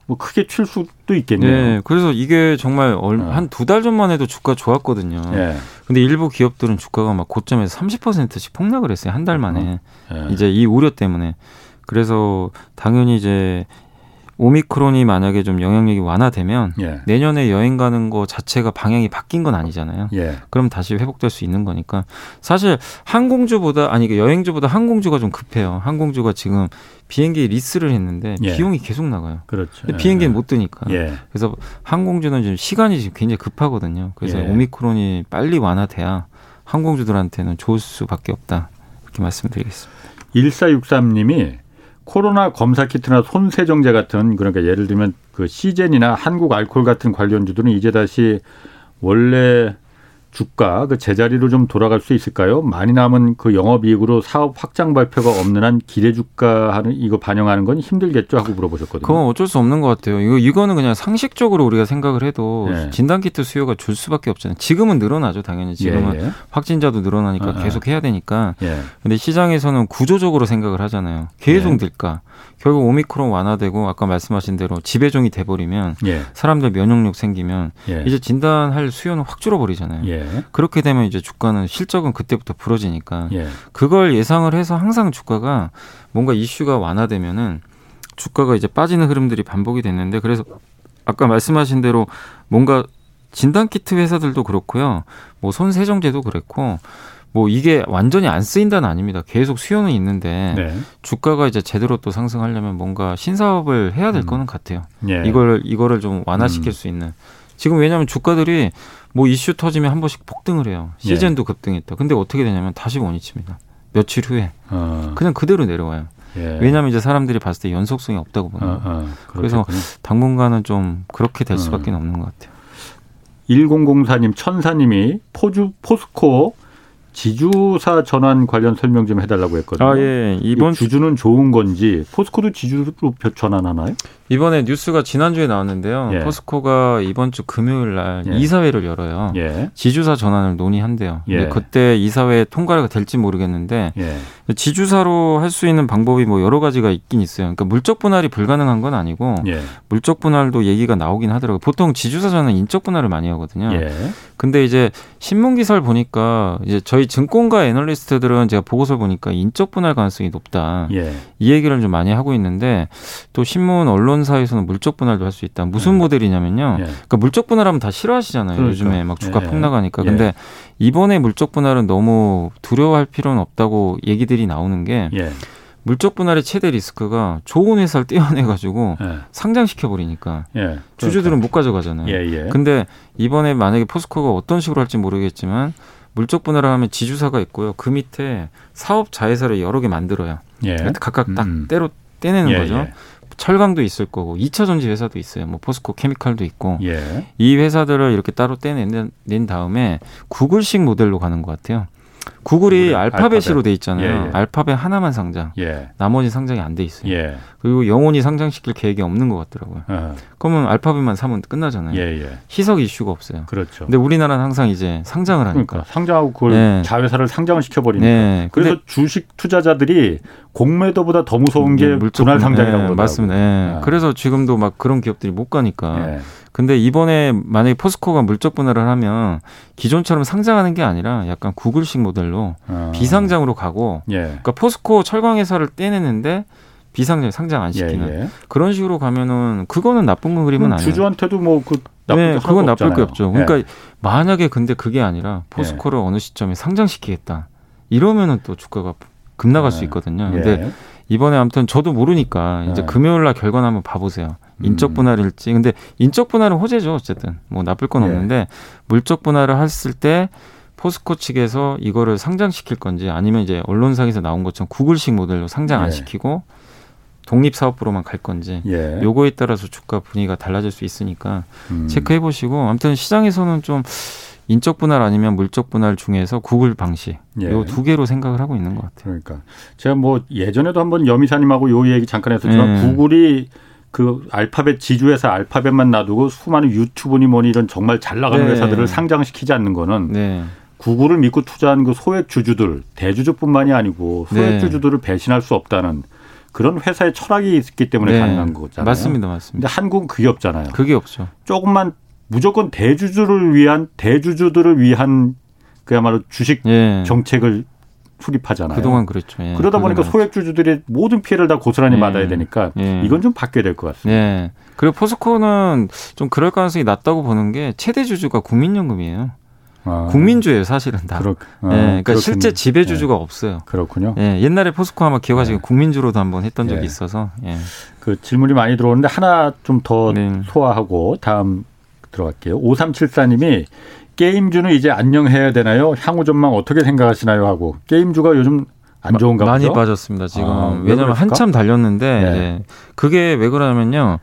뭐 크게 칠 수도 있겠네요. 네, 그래서 이게 정말 어. 한두 달 전만 해도 주가 좋았거든요. 네. 근데 일부 기업들은 주가가 막 고점에서 30%씩 폭락을 했어요. 한 달 만에. 네. 이제 이 우려 때문에. 그래서 당연히 이제 오미크론이 만약에 좀 영향력이 완화되면 예. 내년에 여행 가는 거 자체가 방향이 바뀐 건 아니잖아요. 예. 그럼 다시 회복될 수 있는 거니까 사실 항공주보다 아니 여행주보다 항공주가 좀 급해요. 항공주가 지금 비행기 리스를 했는데 예. 비용이 계속 나가요. 그렇죠. 비행기는 예. 못 뜨니까. 예. 그래서 항공주는 지금 시간이 지금 굉장히 급하거든요. 그래서 예. 오미크론이 빨리 완화돼야 항공주들한테는 좋을 수밖에 없다. 이렇게 말씀드리겠습니다. 1463님이 코로나 검사 키트나 손 세정제 같은 그러니까 예를 들면 그 시젠이나 한국 알콜 같은 관련주들은 이제 다시 원래 주가 그 제자리로 좀 돌아갈 수 있을까요? 많이 남은 그 영업이익으로 사업 확장 발표가 없는 한 기대 주가 하는 이거 반영하는 건 힘들겠죠 하고 물어보셨거든요. 그건 어쩔 수 없는 것 같아요. 이거 이거는 그냥 상식적으로 우리가 생각을 해도 네. 진단 키트 수요가 줄 수밖에 없잖아요. 지금은 늘어나죠, 당연히 지금은 예, 예. 확진자도 늘어나니까 아, 계속 해야 되니까. 예. 근데 시장에서는 구조적으로 생각을 하잖아요. 계속 예. 늘까? 결국 오미크론 완화되고 아까 말씀하신 대로 지배종이 돼버리면 예. 사람들 면역력 생기면 예. 이제 진단할 수요는 확 줄어버리잖아요. 예. 그렇게 되면 이제 주가는 실적은 그때부터 부러지니까 예. 그걸 예상을 해서 항상 주가가 뭔가 이슈가 완화되면은 주가가 이제 빠지는 흐름들이 반복이 됐는데 그래서 아까 말씀하신 대로 뭔가 진단 키트 회사들도 그렇고요. 뭐 손세정제도 그랬고 뭐 이게 완전히 안 쓰인다는 아닙니다. 계속 수요는 있는데 네. 주가가 이제 제대로 또 상승하려면 뭔가 신사업을 해야 될 음. 거는 같아요. 예. 이걸 이거를 좀 완화시킬 음. 수 있는. 지금 왜냐하면 주가들이 뭐 이슈 터지면 한 번씩 폭등을 해요. 예. 시즌도 예. 급등했다. 근데 어떻게 되냐면 다시 원위칩니다. 며칠 후에 어. 그냥 그대로 내려와요. 예. 왜냐하면 이제 사람들이 봤을 때 연속성이 없다고 보는 어, 어. 그래서 당분간은 좀 그렇게 될 어. 수밖에 없는 것 같아요. 1004님, 천사님이 포주, 포스코 지주사 전환 관련 설명 좀 해달라고 했거든요. 아, 예. 이번 주주는 좋은 건지 포스코도 지주로 전환하나요? 이번에 뉴스가 지난주에 나왔는데요. 예. 포스코가 이번 주 금요일 날 예. 이사회를 열어요. 예. 지주사 전환을 논의한대요. 근데 예. 그때 이사회 통과가 될지 모르겠는데 예. 지주사로 할 수 있는 방법이 뭐 여러 가지가 있긴 있어요. 그러니까 물적 분할이 불가능한 건 아니고 예. 물적 분할도 얘기가 나오긴 하더라고요. 보통 지주사 전환 인적 분할을 많이 하거든요. 근데 이제 신문 기사를 보니까 이제 저희 증권가 애널리스트들은 제가 보고서를 보니까 인적 분할 가능성이 높다. 이 얘기를 좀 많이 하고 있는데 또 신문 언론 언론사에서는 물적 분할도 할 수 있다. 무슨 네. 모델이냐면요. 예. 그러니까 물적 분할하면 다 싫어하시잖아요. 그러니까. 요즘에 막 주가 예. 폭 나가니까. 예. 근데 이번에 물적 분할은 너무 두려워할 필요는 없다고 얘기들이 나오는 게 예. 물적 분할의 최대 리스크가 좋은 회사를 떼어내 가지고 예. 상장시켜 버리니까 예. 주주들은 못 가져가잖아요. 예, 근데 이번에 만약에 포스코가 어떤 식으로 할지 모르겠지만 물적 분할을 하면 지주사가 있고요. 그 밑에 사업 자회사를 여러 개 만들어요. 각각 딱 음. 때로 떼내는 거죠. 철강도 있을 거고 2차 전지 회사도 있어요. 뭐 포스코 케미칼도 있고 예. 이 회사들을 이렇게 따로 떼낸 낸 다음에 구글식 모델로 가는 것 같아요. 구글이 알파벳으로 돼 있잖아요. 예, 예. 알파벳 하나만 상장. 예. 나머지 상장이 안 돼 있어요. 예. 그리고 영원히 상장시킬 계획이 없는 것 같더라고요. 어. 그러면 알파벳만 사면 끝나잖아요. 예, 예. 희석 이슈가 없어요. 그렇죠. 근데 우리나라는 항상 이제 상장을 하니까. 그러니까 상장하고 그걸 네. 자회사를 상장을 시켜버리니까. 네. 그래서 주식 투자자들이 공매도보다 더 무서운 게 분할 상장이라고 네, 맞습니다. 네. 아. 그래서 지금도 막 그런 기업들이 못 가니까. 근데 이번에 만약에 포스코가 물적 분할을 하면 기존처럼 상장하는 게 아니라 약간 구글식 모델로 아. 비상장으로 가고 예. 그러니까 포스코 철강 회사를 떼내는데 비상장 상장 안 시키는 예, 예. 그런 식으로 가면은 그거는 나쁜 그림은 아니에요. 주주한테도 뭐그 네, 그건 나쁠 게 없죠. 그러니까 예. 만약에 근데 그게 아니라 포스코를 예. 어느 시점에 상장시키겠다 이러면은 또 주가가 급나갈 수 예. 있거든요. 근데 이번에 아무튼 저도 모르니까 이제 금요일 날 결과는 한번 봐보세요. 인적 분할일지. 근데 인적 분할은 호재죠. 어쨌든 뭐 나쁠 건 예. 없는데 물적 분할을 했을 때 포스코 측에서 이거를 상장시킬 건지 아니면 이제 언론상에서 나온 것처럼 구글식 모델로 상장 안 예. 시키고 독립 사업부로만 갈 건지 예. 요거에 따라서 주가 분위기가 달라질 수 있으니까 음. 체크해 보시고 아무튼 시장에서는 좀 인적 분할 아니면 물적 분할 중에서 구글 방식 예. 요두 개로 생각을 하고 있는 것 같아요. 그러니까 제가 뭐 예전에도 한번 여미사님하고 요 얘기 잠깐 했었지만 예. 구글이 그 알파벳 지주회사 알파벳만 놔두고 수많은 유튜브니 뭐니 이런 정말 잘 나가는 네. 회사들을 상장시키지 않는 거는 네. 구글을 믿고 투자한 그 소액 주주들 대주주뿐만이 아니고 소액 네. 주주들을 배신할 수 없다는 그런 회사의 철학이 있기 때문에 네. 가능한 거잖아요. 맞습니다, 맞습니다. 근데 한국은 그게 없잖아요. 그게 없죠. 조금만 무조건 대주주를 위한 대주주들을 위한 그야말로 주식 예. 정책을 수립하잖아요. 그동안 그렇죠. 예. 그러다 보니까 소액주주들이 모든 피해를 다 고스란히 예. 받아야 되니까 예. 이건 좀 바뀌어야 될 것 같습니다. 예. 그리고 포스코는 좀 그럴 가능성이 낮다고 보는 게 최대 주주가 국민연금이에요. 아. 국민주예요, 사실은 다. 그렇, 아, 예, 그러니까 그렇군요. 실제 지배주주가 예. 없어요. 그렇군요. 예, 옛날에 포스코 아마 기억하시고 예. 국민주로도 한번 했던 적이 예. 있어서. 예. 그 질문이 많이 들어오는데 하나 좀더 네. 소화하고 다음 들어갈게요. 5374님이 게임주는 이제 안녕해야 되나요? 향후 전망 어떻게 생각하시나요? 하고 게임주가 요즘 안 좋은가 많이 보죠? 빠졌습니다. 지금 아, 왜냐하면 한참 달렸는데 네. 이제 그게 왜 그러냐면요.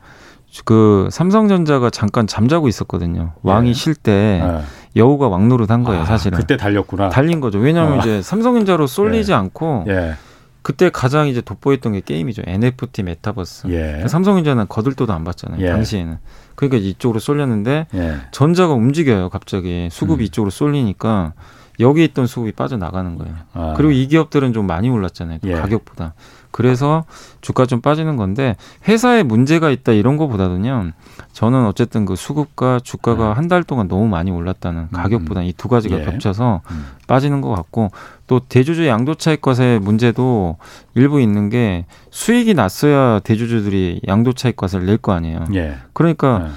그 삼성전자가 잠깐 잠자고 있었거든요. 왕이 네. 쉴때 네. 여우가 왕노릇 한 거예요, 아, 사실은. 그때 달렸구나. 달린 거죠. 왜냐하면 아. 이제 삼성전자로 쏠리지 네. 않고 예. 그때 가장 이제 돋보였던 게 게임이죠. NFT 메타버스. 예. 삼성전자는 거들떠도 안 봤잖아요. 예. 당시에는. 그러니까 이쪽으로 쏠렸는데 예. 전자가 움직여요. 갑자기 수급이 음. 이쪽으로 쏠리니까 여기 있던 수급이 빠져나가는 거예요. 아. 그리고 이 기업들은 좀 많이 올랐잖아요. 예. 가격보다. 그래서 주가 좀 빠지는 건데 회사에 문제가 있다 이런 거보다는요. 저는 어쨌든 그 수급과 주가가 네. 한달 동안 너무 많이 올랐다는 음. 가격보다 이두 가지가 예. 겹쳐서 음. 빠지는 것 같고 또 대주주 양도 차익 것의 문제도 일부 있는 게 수익이 났어야 대주주들이 양도 차익 것을 낼거 아니에요. 예. 그러니까 예.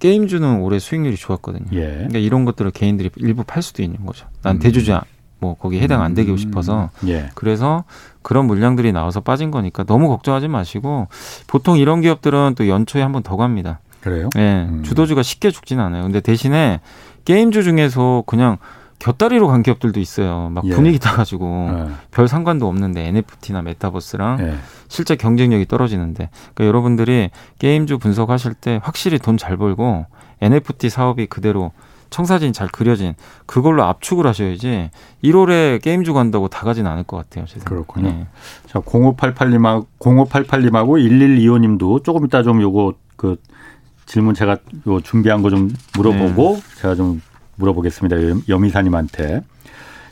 게임주는 올해 수익률이 좋았거든요. 예. 그러니까 이런 것들을 개인들이 일부 팔 수도 있는 거죠. 난 음. 대주주 뭐 거기 해당 안 되고 음. 싶어서 예. 그래서 그런 물량들이 나와서 빠진 거니까 너무 걱정하지 마시고 보통 이런 기업들은 또 연초에 한 번 더 갑니다. 그래요? 예. 음. 주도주가 쉽게 죽진 않아요. 근데 대신에 게임주 중에서 그냥 곁다리로 간 기업들도 있어요. 막 예. 분위기 타가지고 예. 별 상관도 없는데 NFT나 메타버스랑 예. 실제 경쟁력이 떨어지는데 그러니까 여러분들이 게임주 분석하실 때 확실히 돈 잘 벌고 NFT 사업이 그대로 청사진이 잘 그려진 그걸로 압축을 하셔야지 1월에 게임주 간다고 다 가진 않을 것 같아요. 제 그렇군요. 네. 자, 0588님하고 0588님하고 1125님도 조금 이따 좀 요거 그 질문 제가 요 준비한 거 좀 물어보고 네. 제가 좀 물어보겠습니다. 염이사님한테.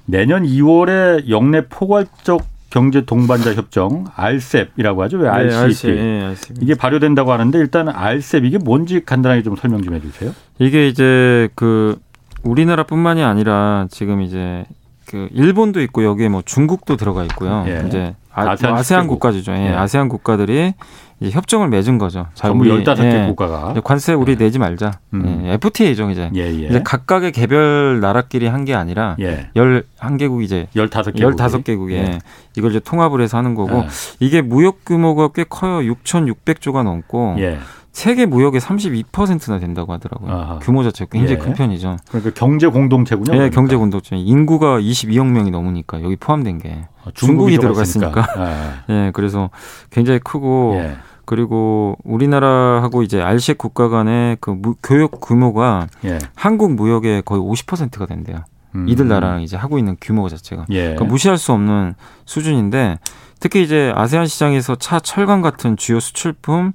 내년 2월에 영내 포괄적 경제 동반자 협정 RCEP이라고 하죠. 왜 RCEP? 네, RCEP. 네, RCEP. 이게 발효된다고 하는데 일단 RCEP 이게 뭔지 간단하게 좀 설명 좀 해주세요. 이게 이제 그 우리나라뿐만이 아니라 지금 이제 그 일본도 있고 여기에 뭐 중국도 들어가 있고요. 예. 이제 아, 아세안, 아세안 국가죠. 예. 예. 아세안 국가들이 협정을 맺은 거죠. 자, 전부 우리, 15개 예. 국가가. 관세 우리 예. 내지 말자. 음. 예. FTA죠, 이제. 예, 예. 이제 각각의 개별 나라끼리 한 게 아니라 예. 11개국 이제 15개국 15개국에 예. 이걸 이제 통합을 해서 하는 거고 예. 이게 무역 규모가 꽤 커요. 6,600조가 넘고 예. 세계 무역의 32%나 된다고 하더라고요. 아하. 규모 자체가 굉장히 큰 편이죠. 그러니까 경제 공동체군요. 네, 그러니까. 경제 공동체. 인구가 22억 명이 넘으니까 여기 포함된 게 아, 중국이, 중국이 들어가 있으니까. 예, 네, 그래서 굉장히 크고 그리고 우리나라하고 이제 알식 국가 간의 그 무, 교역 규모가 예. 한국 무역의 거의 50%가 된대요. 음. 이들 나라랑 이제 하고 있는 규모 자체가 예. 그러니까 무시할 수 없는 수준인데 특히 이제 아세안 시장에서 차, 철강 같은 주요 수출품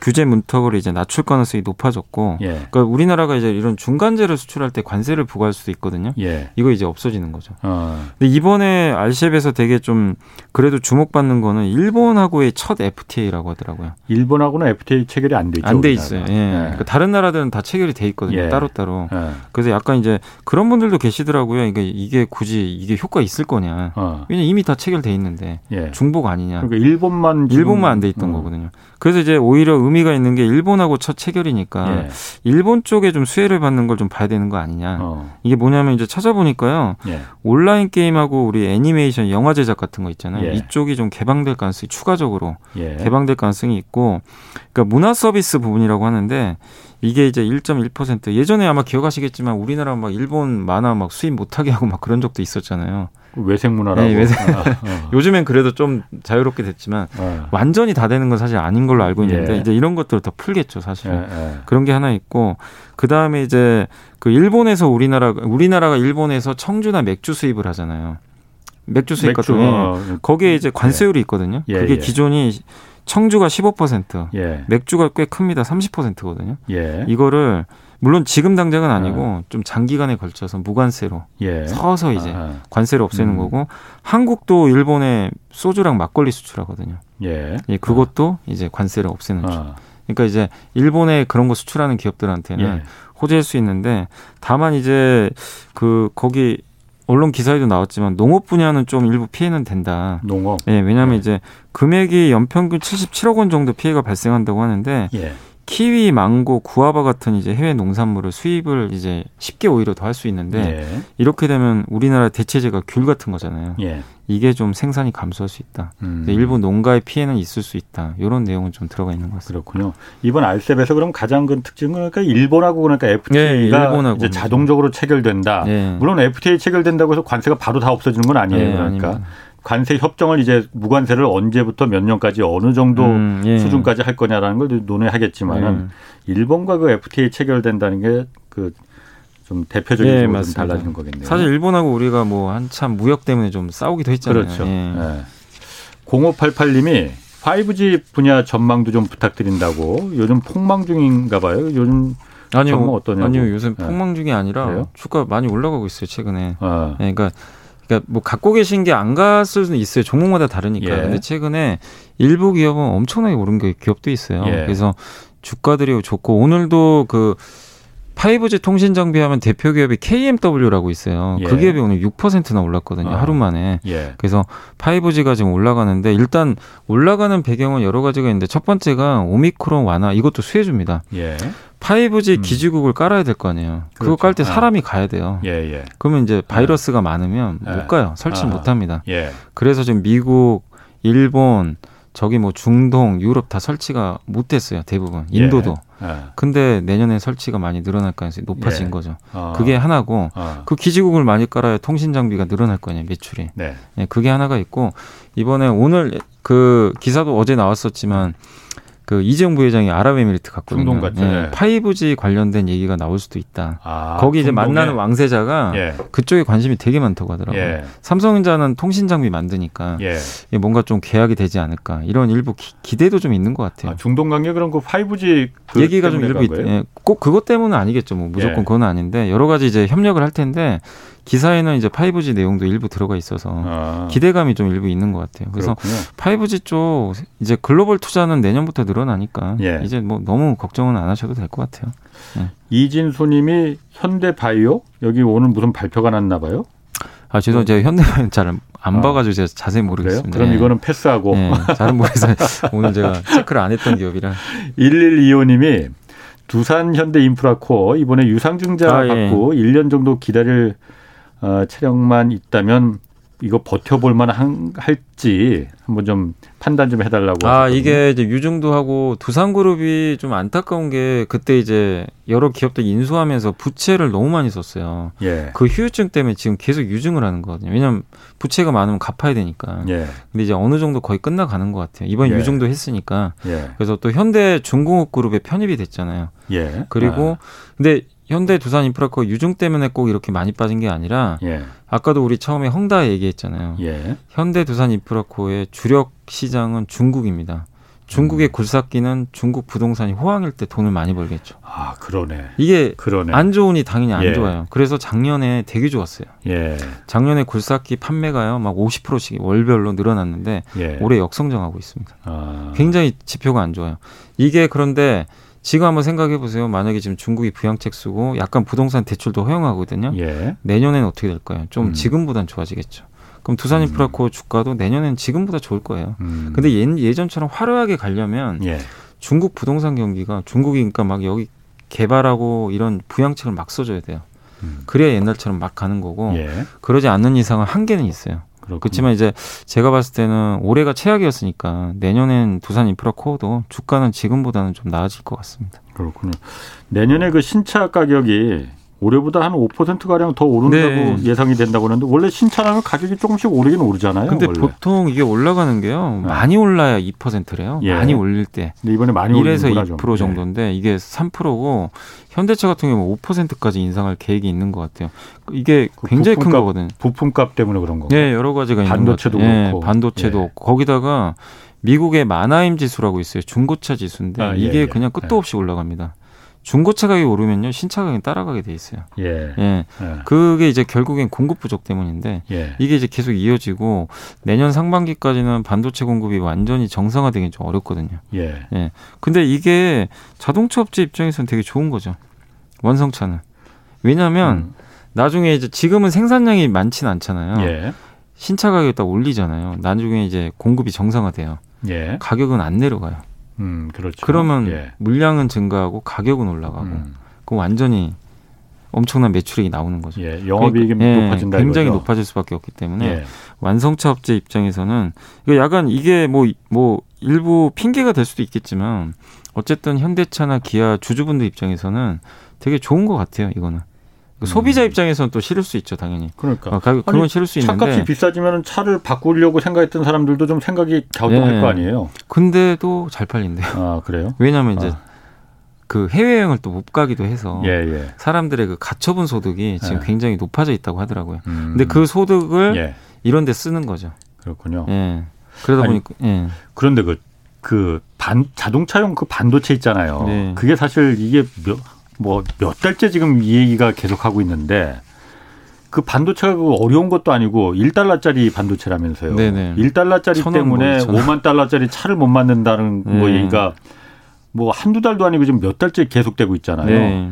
규제 문턱을 이제 낮출 가능성이 높아졌고, 예. 그러니까 우리나라가 이제 이런 중간재를 수출할 때 관세를 부과할 수도 있거든요. 예. 이거 이제 없어지는 거죠. 어. 근데 이번에 알셉에서 되게 좀 그래도 주목받는 거는 일본하고의 첫 FTA라고 하더라고요. 일본하고는 FTA 체결이 안 돼 있죠. 안 돼 있어요. 예. 예. 그러니까 다른 나라들은 다 체결이 돼 있거든요. 예. 따로 따로. 예. 그래서 약간 이제 그런 분들도 계시더라고요. 이게 이게 굳이 이게 효과 있을 거냐? 어. 왜냐 이미 다 체결돼 있는데 중복 아니냐? 그러니까 일본만 일본만 안 돼 있던 어. 거거든요. 그래서 이제 오히려 의미가 있는 게 일본하고 첫 체결이니까 예. 일본 쪽에 좀 수혜를 받는 걸 좀 봐야 되는 거 아니냐. 어. 이게 뭐냐면 이제 찾아보니까요. 예. 온라인 게임하고 우리 애니메이션 영화 제작 같은 거 있잖아요. 예. 이쪽이 좀 개방될 가능성이 추가적으로 예. 개방될 가능성이 있고 그러니까 문화 서비스 부분이라고 하는데 이게 이제 1.1% 예전에 아마 기억하시겠지만 우리나라 막 일본 만화 막 수입 못하게 하고 막 그런 적도 있었잖아요. 외생 문화라고. 네, 외생. 아, 어. 요즘엔 그래도 좀 자유롭게 됐지만 어. 완전히 다 되는 건 사실 아닌 걸로 알고 있는데 예. 이제 이런 것들을 더 풀겠죠, 사실. 예, 예. 그런 게 하나 있고 그 다음에 이제 그 일본에서 우리나라 우리나라가 일본에서 청주나 맥주 수입을 하잖아요. 맥주 수입 같은 어. 거기에 이제 관세율이 있거든요. 예, 그게 예. 기존이 청주가 15%, 예. 맥주가 꽤 큽니다. 30%거든요. 예. 이거를 물론 지금 당장은 아니고 네. 좀 장기간에 걸쳐서 무관세로 예. 서서 이제 아. 관세를 없애는 음. 거고 한국도 일본에 소주랑 막걸리 수출하거든요. 예. 예 그것도 아. 이제 관세를 없애는 아. 쪽. 그러니까 이제 일본에 그런 거 수출하는 기업들한테는 예. 호재일 수 있는데 다만 이제 그 거기 언론 기사에도 나왔지만 농업 분야는 좀 일부 피해는 된다. 농업. 예, 왜냐하면 예. 이제 금액이 연평균 77억 원 정도 피해가 발생한다고 하는데 예. 키위, 망고, 구아바 같은 이제 해외 농산물을 수입을 이제 쉽게 오히려 더 할 수 있는데 예. 이렇게 되면 우리나라 대체제가 귤 같은 거잖아요. 예. 이게 좀 생산이 감소할 수 있다. 음. 일본 농가의 피해는 있을 수 있다. 이런 내용은 좀 들어가 있는 것 같습니다. 그렇군요. 이번 알셉에서 그럼 가장 큰 특징은 그러니까 일본하고 그러니까 FTA가 네, 일본하고 이제 자동적으로 체결된다. 네. 물론 FTA 체결된다고 해서 관세가 바로 다 없어지는 건 아니에요. 네, 그러니까 아닙니다. 관세 협정을 이제 무관세를 언제부터 몇 년까지 어느 정도 음, 예. 수준까지 할 거냐라는 걸 논의하겠지만은 예. 일본과 그 FTA 체결된다는 게 그 좀 대표적인 예, 좀 달라지는 거겠네요. 사실 일본하고 우리가 뭐 한참 무역 때문에 좀 싸우기도 했잖아요. 그렇죠. 예. 예. 0588님이 5G 분야 전망도 좀 부탁드린다고 요즘 폭망 중인가 봐요. 요즘 아니요, 어떠냐고. 아니요, 요새 예. 폭망 중이 아니라 그래요? 주가 많이 올라가고 있어요 최근에. 아. 네, 그러니까 그러니까 뭐 갖고 계신 게 안 갔을 수는 있어요. 종목마다 다르니까. 예. 근데 최근에 일부 기업은 엄청나게 오른 기업도 있어요. 예. 그래서 주가들이 좋고 오늘도 그 5G 통신 장비하면 대표 기업이 KMW라고 있어요. 그 예. 그 기업이 오늘 6%나 올랐거든요. 아. 하루 만에. 예. 그래서 5G가 지금 올라가는데 일단 올라가는 배경은 여러 가지가 있는데 첫 번째가 오미크론 완화 이것도 수혜줍니다. 예. 5G 음. 기지국을 깔아야 될 거 아니에요. 그렇죠. 그거 깔때 아. 사람이 가야 돼요. 예, 예. 그러면 이제 바이러스가 예. 많으면 못 예. 가요. 설치 못 합니다. 예. 그래서 지금 미국, 일본, 저기 뭐 중동, 유럽 다 설치가 못 됐어요. 대부분. 인도도. 근데 내년에 설치가 많이 늘어날 가능성이 높아진 거죠. 어. 그게 하나고 어. 그 기지국을 많이 깔아야 통신 장비가 늘어날 거냐 매출이. 네. 네. 그게 하나가 있고 이번에 오늘 그 기사도 어제 나왔었지만 그 이재용 부회장이 아랍에미리트 갔거든요. 중동 갔죠. 예, 5G 관련된 얘기가 나올 수도 있다. 아, 거기 이제 중동에? 만나는 왕세자가 예. 그쪽에 관심이 되게 많다고 하더라고요. 예. 삼성전자는 통신 장비 만드니까 예. 뭔가 좀 계약이 되지 않을까 이런 일부 기, 대도 좀 있는 것 같아요. 아, 중동 관계 그런 그 5G 그 얘기가 좀 일부 있, 예, 꼭 그것 때문은 아니겠죠. 뭐 무조건 예. 그건 아닌데 여러 가지 이제 협력을 할 텐데 기사에는 이제 5G 내용도 일부 들어가 있어서 아. 기대감이 좀 일부 있는 것 같아요. 그래서 그렇군요. 5G 쪽 이제 글로벌 투자는 내년부터 늘어나니까 예. 이제 뭐 너무 걱정은 안 하셔도 될 것 같아요. 예. 이진수님이 현대바이오 여기 오늘 무슨 발표가 났나 봐요? 아, 죄송 제가 현대바이오 잘안 어. 봐가지고 제가 자세히 모르겠습니다. 그래요? 그럼 예. 이거는 패스하고. 예. 잘은 모르겠어 오늘 제가 체크를 안 했던 기업이라. 1125님이 두산 현대 인프라코어 이번에 유상증자 아, 예. 받고 1년 정도 기다릴 어, 체력만 있다면 이거 버텨볼 만한 할지 한번 좀 판단 좀 해달라고. 아 하셨거든요. 이게 이제 유증도하고 두산그룹이 좀 안타까운 게 그때 이제 여러 기업들 인수하면서 부채를 너무 많이 썼어요. 예. 그 휴유증 때문에 지금 계속 유증을 하는 거거든요. 왜냐하면 부채가 많으면 갚아야 되니까. 예. 근데 이제 어느 정도 거의 끝나가는 것 같아요. 이번 예. 유증도 했으니까. 예. 그래서 또 현대 중공업 그룹에 편입이 됐잖아요. 예. 그리고 아. 근데 현대 두산 인프라코 유증 때문에 꼭 이렇게 많이 빠진 게 아니라 예. 아까도 우리 처음에 헝다 얘기했잖아요. 예. 현대 두산 인프라코의 주력 시장은 중국입니다. 중국의 음. 굴삭기는 중국 부동산이 호황일 때 돈을 많이 벌겠죠. 아, 그러네. 이게 그러네. 안 좋으니 당연히 안 예. 좋아요. 그래서 작년에 되게 좋았어요. 예. 작년에 굴삭기 판매가요, 막 50%씩 월별로 늘어났는데 예. 올해 역성장하고 있습니다. 아. 굉장히 지표가 안 좋아요. 이게 그런데 지금 한번 생각해 보세요. 만약에 지금 중국이 부양책 쓰고 약간 부동산 대출도 허용하거든요. 예. 내년에는 어떻게 될까요? 좀 음. 지금보단 좋아지겠죠. 그럼 두산 인프라코 음. 주가도 내년엔 지금보다 좋을 거예요. 음. 근데 예, 전처럼 화려하게 가려면 예. 중국 부동산 경기가 중국이 그러니까 막 여기 개발하고 이런 부양책을 막 써줘야 돼요. 음. 그래야 옛날처럼 막 가는 거고 예. 그러지 않는 이상은 한계는 있어요. 그렇지만 이제 제가 봤을 때는 올해가 최악이었으니까 내년엔 두산 인프라 코어도 주가는 지금보다는 좀 나아질 것 같습니다. 그렇군요. 내년에 그 신차 가격이 올해보다 한 5%가량 더 오른다고 네. 예상이 된다고 하는데 원래 신차라면 가격이 조금씩 오르긴 오르잖아요. 근데 원래. 보통 이게 올라가는 게요. 네. 많이 올라야 2%래요. 예. 많이 올릴 때. 근데 이번에 많이 1에서 2% 정도인데 네. 이게 3%고 현대차 같은 경우는 5%까지 인상할 계획이 있는 것 같아요. 이게 그 굉장히 부품값, 큰 거거든요. 부품값 때문에 그런 거. 네, 여러 가지가 반도체도 있는 것 같아요. 네, 반도체도 예. 거기다가 미국의 마나임 지수라고 있어요. 중고차 지수인데 아, 예, 이게 예. 그냥 끝도 예. 없이 올라갑니다. 중고차 가격이 오르면요 신차 가격이 따라가게 돼 있어요. 예. 예. 예. 그게 이제 결국엔 공급 부족 때문인데 예. 이게 이제 계속 이어지고 내년 상반기까지는 반도체 공급이 완전히 정상화되기 좀 어렵거든요. 예. 예. 근데 이게 자동차 업체 입장에서는 되게 좋은 거죠. 완성차는. 왜냐하면 음. 나중에 이제 지금은 생산량이 많지는 않잖아요. 예. 신차 가격이 딱 올리잖아요. 나중에 이제 공급이 정상화돼요. 예. 가격은 안 내려가요. 음, 그렇죠. 그러면 예. 물량은 증가하고 가격은 올라가고 음. 그 완전히 엄청난 매출액이 나오는 거죠. 예, 영업이익이 그러니까, 높아진다. 굉장히 이거죠? 높아질 수밖에 없기 때문에 예. 완성차 업체 입장에서는 이거 약간 이게 뭐뭐 뭐 일부 핑계가 될 수도 있겠지만 어쨌든 현대차나 기아 주주분들 입장에서는 되게 좋은 것 같아요. 이거는. 그 소비자 음. 입장에서는 또 싫을 수 있죠, 당연히. 그러니까. 어, 가격, 그건 싫을 수 있는데. 차값이 비싸지면 차를 바꾸려고 생각했던 사람들도 좀 생각이 갸우뚱할 네. 거 아니에요. 근데도 잘 팔린대요. 아, 그래요? 왜냐하면 이제 아. 그 해외여행을 또 못 가기도 해서 예, 예. 사람들의 그 가처분 소득이 지금 예. 굉장히 높아져 있다고 하더라고요. 음. 근데 그 소득을 예. 이런 데 쓰는 거죠. 그렇군요. 예. 그러다 아니, 보니까 예. 그런데 그 그 반 자동차용 그 반도체 있잖아요. 네. 그게 사실 이게 몇 뭐 몇 달째 지금 이 얘기가 계속하고 있는데 그 반도체가 그 어려운 것도 아니고 1달러짜리 반도체라면서요. 네네. 1달러짜리 때문에 뭐, 5만 달러짜리 차를 못 만든다는 네. 뭐 얘기가 뭐 한두 달도 아니고 지금 몇 달째 계속되고 있잖아요. 네.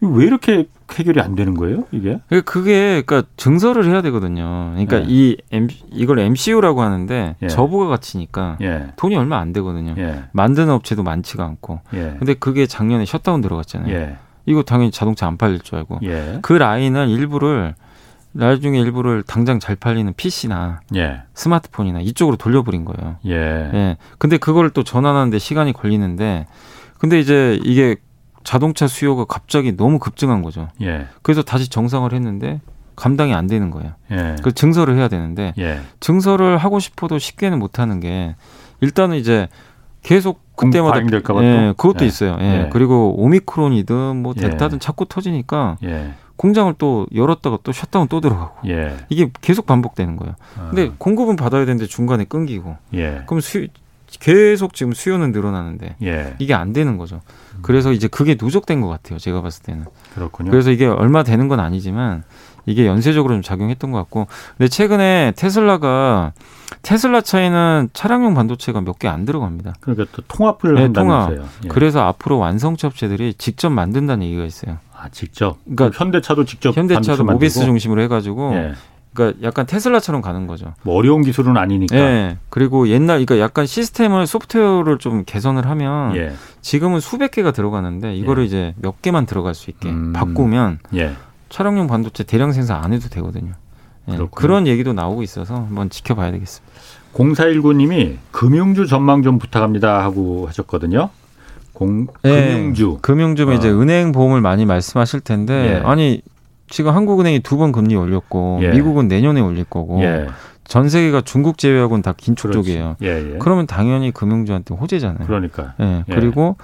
왜 이렇게 해결이 안 되는 거예요, 이게? 그게 그러니까 증설을 해야 되거든요. 그러니까 예. 이 M, 이걸 MCU라고 하는데 예. 저부가 가치니까 예. 돈이 얼마 안 되거든요. 예. 만드는 업체도 많지가 않고. 예. 근데 그게 작년에 셧다운 들어갔잖아요. 예. 이거 당연히 자동차 안 팔릴 줄 알고. 그 라인은 일부를 나중에 일부를 당장 잘 팔리는 PC나 스마트폰이나 이쪽으로 돌려버린 거예요. 예. 근데 그걸 또 전환하는데 시간이 걸리는데 근데 이제 이게 자동차 수요가 갑자기 너무 급증한 거죠. 예. 그래서 다시 정상을 했는데 감당이 안 되는 거예요. 예. 그 증설을 해야 되는데 예. 증설을 하고 싶어도 쉽게는 못 하는 게 일단은 이제 계속 그때마다 예, 그것도 예. 있어요. 예. 예. 그리고 오미크론이든 뭐 예. 델타든 자꾸 터지니까 예. 공장을 또 열었다가 또 셧다운 또 들어가고 예. 이게 계속 반복되는 거예요. 아. 근데 공급은 받아야 되는데 중간에 끊기고 그럼 수 계속 지금 수요는 늘어나는데 이게 안 되는 거죠. 그래서 이제 그게 누적된 것 같아요. 제가 봤을 때는. 그렇군요. 그래서 이게 얼마 되는 건 아니지만 이게 연쇄적으로 좀 작용했던 것 같고 근데 최근에 테슬라가 테슬라 차에는 차량용 반도체가 몇 개 안 들어갑니다. 그러니까 또 통합을 네, 한다면서요. 통합. 예. 그래서 앞으로 완성차 업체들이 직접 만든다는 얘기가 있어요. 아 직접. 그러니까 현대차도 직접 현대차도 모비스 중심으로 해가지고. 예. 그러니까 약간 테슬라처럼 가는 거죠. 뭐 어려운 기술은 아니니까. 네. 그리고 옛날 그러니까 약간 시스템을 소프트웨어를 좀 개선을 하면 예. 지금은 수백 개가 들어가는데 이거를 예. 이제 몇 개만 들어갈 수 있게 음. 바꾸면 예. 차량용 반도체 대량 생산 안 해도 되거든요. 예, 그런 얘기도 나오고 있어서 한번 지켜봐야 되겠습니다. 0419님이 금융주 전망 좀 부탁합니다 하고 하셨거든요. 공, 네, 금융주. 금융주면 어. 이제 은행 보험을 많이 말씀하실 텐데 예. 아니 지금 한국은행이 두 번 금리 올렸고 예. 미국은 내년에 올릴 거고 예. 전 세계가 중국 제외하고는 다 긴축 쪽이에요. 예, 예. 그러면 당연히 금융주한테 호재잖아요. 그러니까. 예. 그리고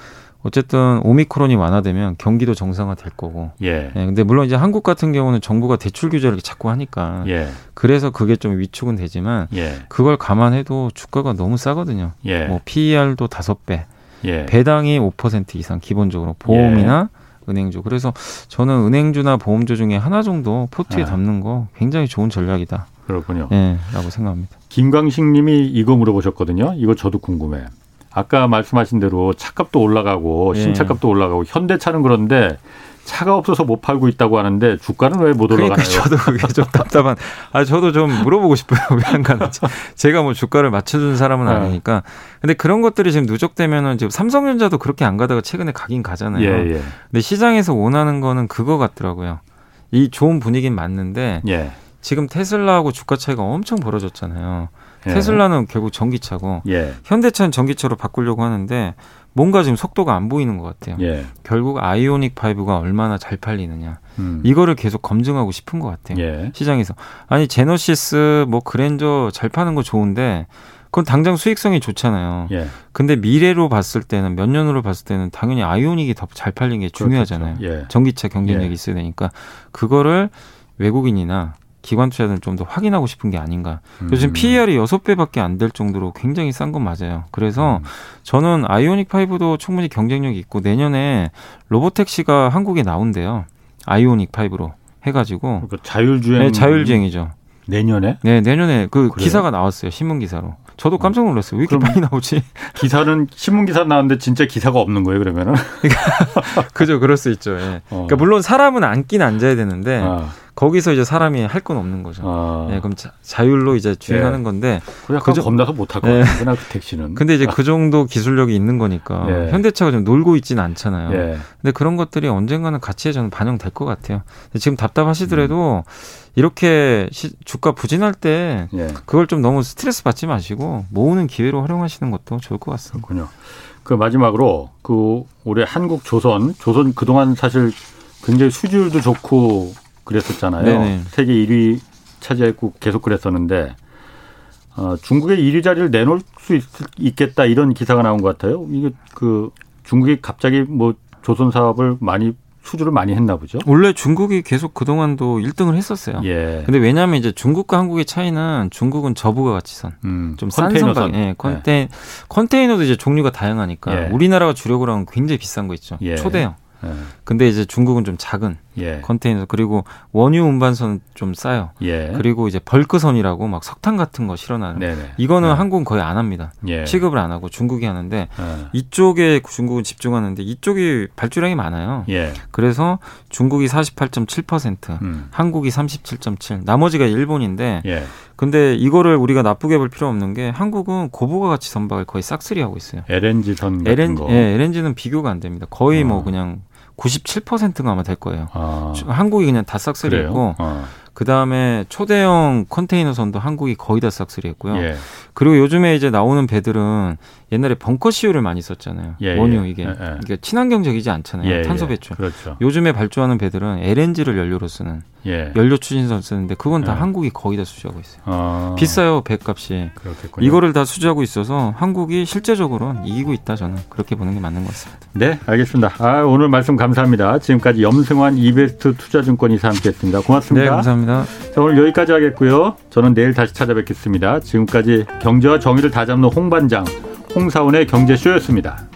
어쨌든 오미크론이 완화되면 경기도 정상화 될 거고. 예. 예. 근데 물론 이제 한국 같은 경우는 정부가 대출 규제를 자꾸 하니까. 예. 그래서 그게 좀 위축은 되지만 예. 그걸 감안해도 주가가 너무 싸거든요. 예. 뭐 PER도 다섯 배. 예. 배당이 5% 이상 기본적으로 보험이나 예. 은행주. 그래서 저는 은행주나 보험주 중에 하나 정도 포트에 아. 담는 거 굉장히 좋은 전략이다. 그렇군요. 예, 라고 생각합니다. 김광식 님이 이거 물어보셨거든요. 이거 저도 궁금해. 아까 말씀하신 대로 차값도 올라가고 예. 신차값도 올라가고 현대차는 그런데 차가 없어서 못 팔고 있다고 하는데 주가는 왜 못 올라가나요? 그러니까 저도 그게 좀 답답한. 아 저도 좀 물어보고 싶어요. 왜 안 가는지. 제가 뭐 주가를 맞춰준 사람은 네. 아니니까. 근데 그런 것들이 지금 누적되면은 지금 삼성전자도 그렇게 안 가다가 최근에 가긴 가잖아요. 예, 예. 근데 시장에서 원하는 거는 그거 같더라고요. 이 좋은 분위기는 맞는데 예. 지금 테슬라하고 주가 차이가 엄청 벌어졌잖아요. 예. 테슬라는 결국 전기차고 예. 현대차는 전기차로 바꾸려고 하는데 뭔가 지금 속도가 안 보이는 것 같아요. 예. 결국 아이오닉 5가 얼마나 잘 팔리느냐 음. 이거를 계속 검증하고 싶은 것 같아요. 예. 시장에서 아니 제너시스 뭐 그랜저 잘 파는 거 좋은데 그건 당장 수익성이 좋잖아요. 예. 근데 미래로 봤을 때는 몇 년으로 봤을 때는 당연히 아이오닉이 더 잘 팔린 게 중요하잖아요. 예. 전기차 경쟁력이 예. 있어야 되니까 그거를 외국인이나 기관 투자자는 좀 더 확인하고 싶은 게 아닌가. 요즘 음. PER이 여섯 배밖에 안 될 정도로 굉장히 싼 건 맞아요. 그래서 음. 저는 아이오닉 5도 충분히 경쟁력이 있고 내년에 로보택시가 한국에 나온대요. 아이오닉 5로 해 가지고. 그러니까 자율주행. 네, 자율주행이죠. 내년에? 네, 내년에 그 그래요? 기사가 나왔어요. 신문 기사로. 저도 깜짝 놀랐어요. 왜 이렇게 많이 나오지? 기사는 신문 기사 나왔는데 진짜 기사가 없는 거예요, 그러면은? 그죠, 그럴 수 있죠. 예. 어. 그러니까 물론 사람은 앉긴 앉아야 되는데 아. 거기서 이제 사람이 할 건 없는 거죠. 아. 예, 그럼 자, 율로 이제 주행하는 예. 건데. 그 약간 그 겁나서 못할 것 예. 같은데, 그 택시는. 근데 이제 그 정도 기술력이 있는 거니까 예. 현대차가 좀 놀고 있지는 않잖아요. 예. 근데 그런 것들이 언젠가는 가치에 저는 반영될 것 같아요. 지금 답답하시더라도 음. 이렇게 시, 주가 부진할 때 예. 그걸 좀 너무 스트레스 받지 마시고 모으는 기회로 활용하시는 것도 좋을 것 같습니다. 그렇군요. 그 마지막으로 그 올해 한국 조선 조선 그동안 사실 굉장히 수주율도 좋고 그랬었잖아요. 네네. 세계 1위 차지했고 계속 그랬었는데 어, 중국의 1위 자리를 내놓을 수 있, 겠다 이런 기사가 나온 것 같아요. 이게 그 중국이 갑자기 뭐 조선 사업을 많이 수주를 많이 했나 보죠. 원래 중국이 계속 그동안도 1등을 했었어요. 예. 근데 왜냐하면 이제 중국과 한국의 차이는 중국은 저부가 가치선, 음, 좀싼 선박, 예, 컨테 예. 컨테이너도 이제 종류가 다양하니까 예. 우리나라가 주력으로 하면 굉장히 비싼 거 있죠. 예. 초대형. 예. 근데 이제 중국은 좀 작은 예. 컨테이너 그리고 원유 운반선 좀 싸요. 예. 그리고 이제 벌크선이라고 막 석탄 같은 거 실어나는. 네네. 이거는 네. 한국은 거의 안 합니다. 예. 취급을 안 하고 중국이 하는데 예. 이쪽에 중국은 집중하는데 이쪽이 발주량이 많아요. 예. 그래서 중국이 48.7%, 음. 한국이 37.7, 나머지가 일본인데. 예. 근데 이거를 우리가 나쁘게 볼 필요 없는 게 한국은 고부가 가치 선박을 거의 싹쓸이 하고 있어요. LNG 선 같은 LN, 거. 예, LNG는 비교가 안 됩니다. 거의 뭐 어. 뭐 그냥 97%가 아마 될 거예요. 아. 한국이 그냥 다 싹쓸이했고 어. 그 다음에 초대형 컨테이너선도 한국이 거의 다 싹쓸이했고요. 예. 그리고 요즘에 이제 나오는 배들은 옛날에 벙커 시유를 많이 썼잖아요. 예, 원유 예. 이게 예, 이게 친환경적이지 않잖아요. 예, 탄소 배출. 그렇죠. 요즘에 발주하는 배들은 LNG를 연료로 쓰는 예. 연료 추진선 쓰는데 그건 다 예. 한국이 거의 다 수주하고 있어요. 아. 비싸요 배값이. 그렇겠군요. 이거를 다 수주하고 있어서 한국이 실제적으로는 이기고 있다 저는 그렇게 보는 게 맞는 것 같습니다. 네, 알겠습니다. 아, 오늘 말씀 감사합니다. 지금까지 염승환 이베스트 투자증권 이사 함께했습니다. 고맙습니다. 네, 감사합니다. 자, 오늘 여기까지 하겠고요. 저는 내일 다시 찾아뵙겠습니다. 지금까지 경제와 정의를 다잡는 홍반장 홍사원의 경제쇼였습니다.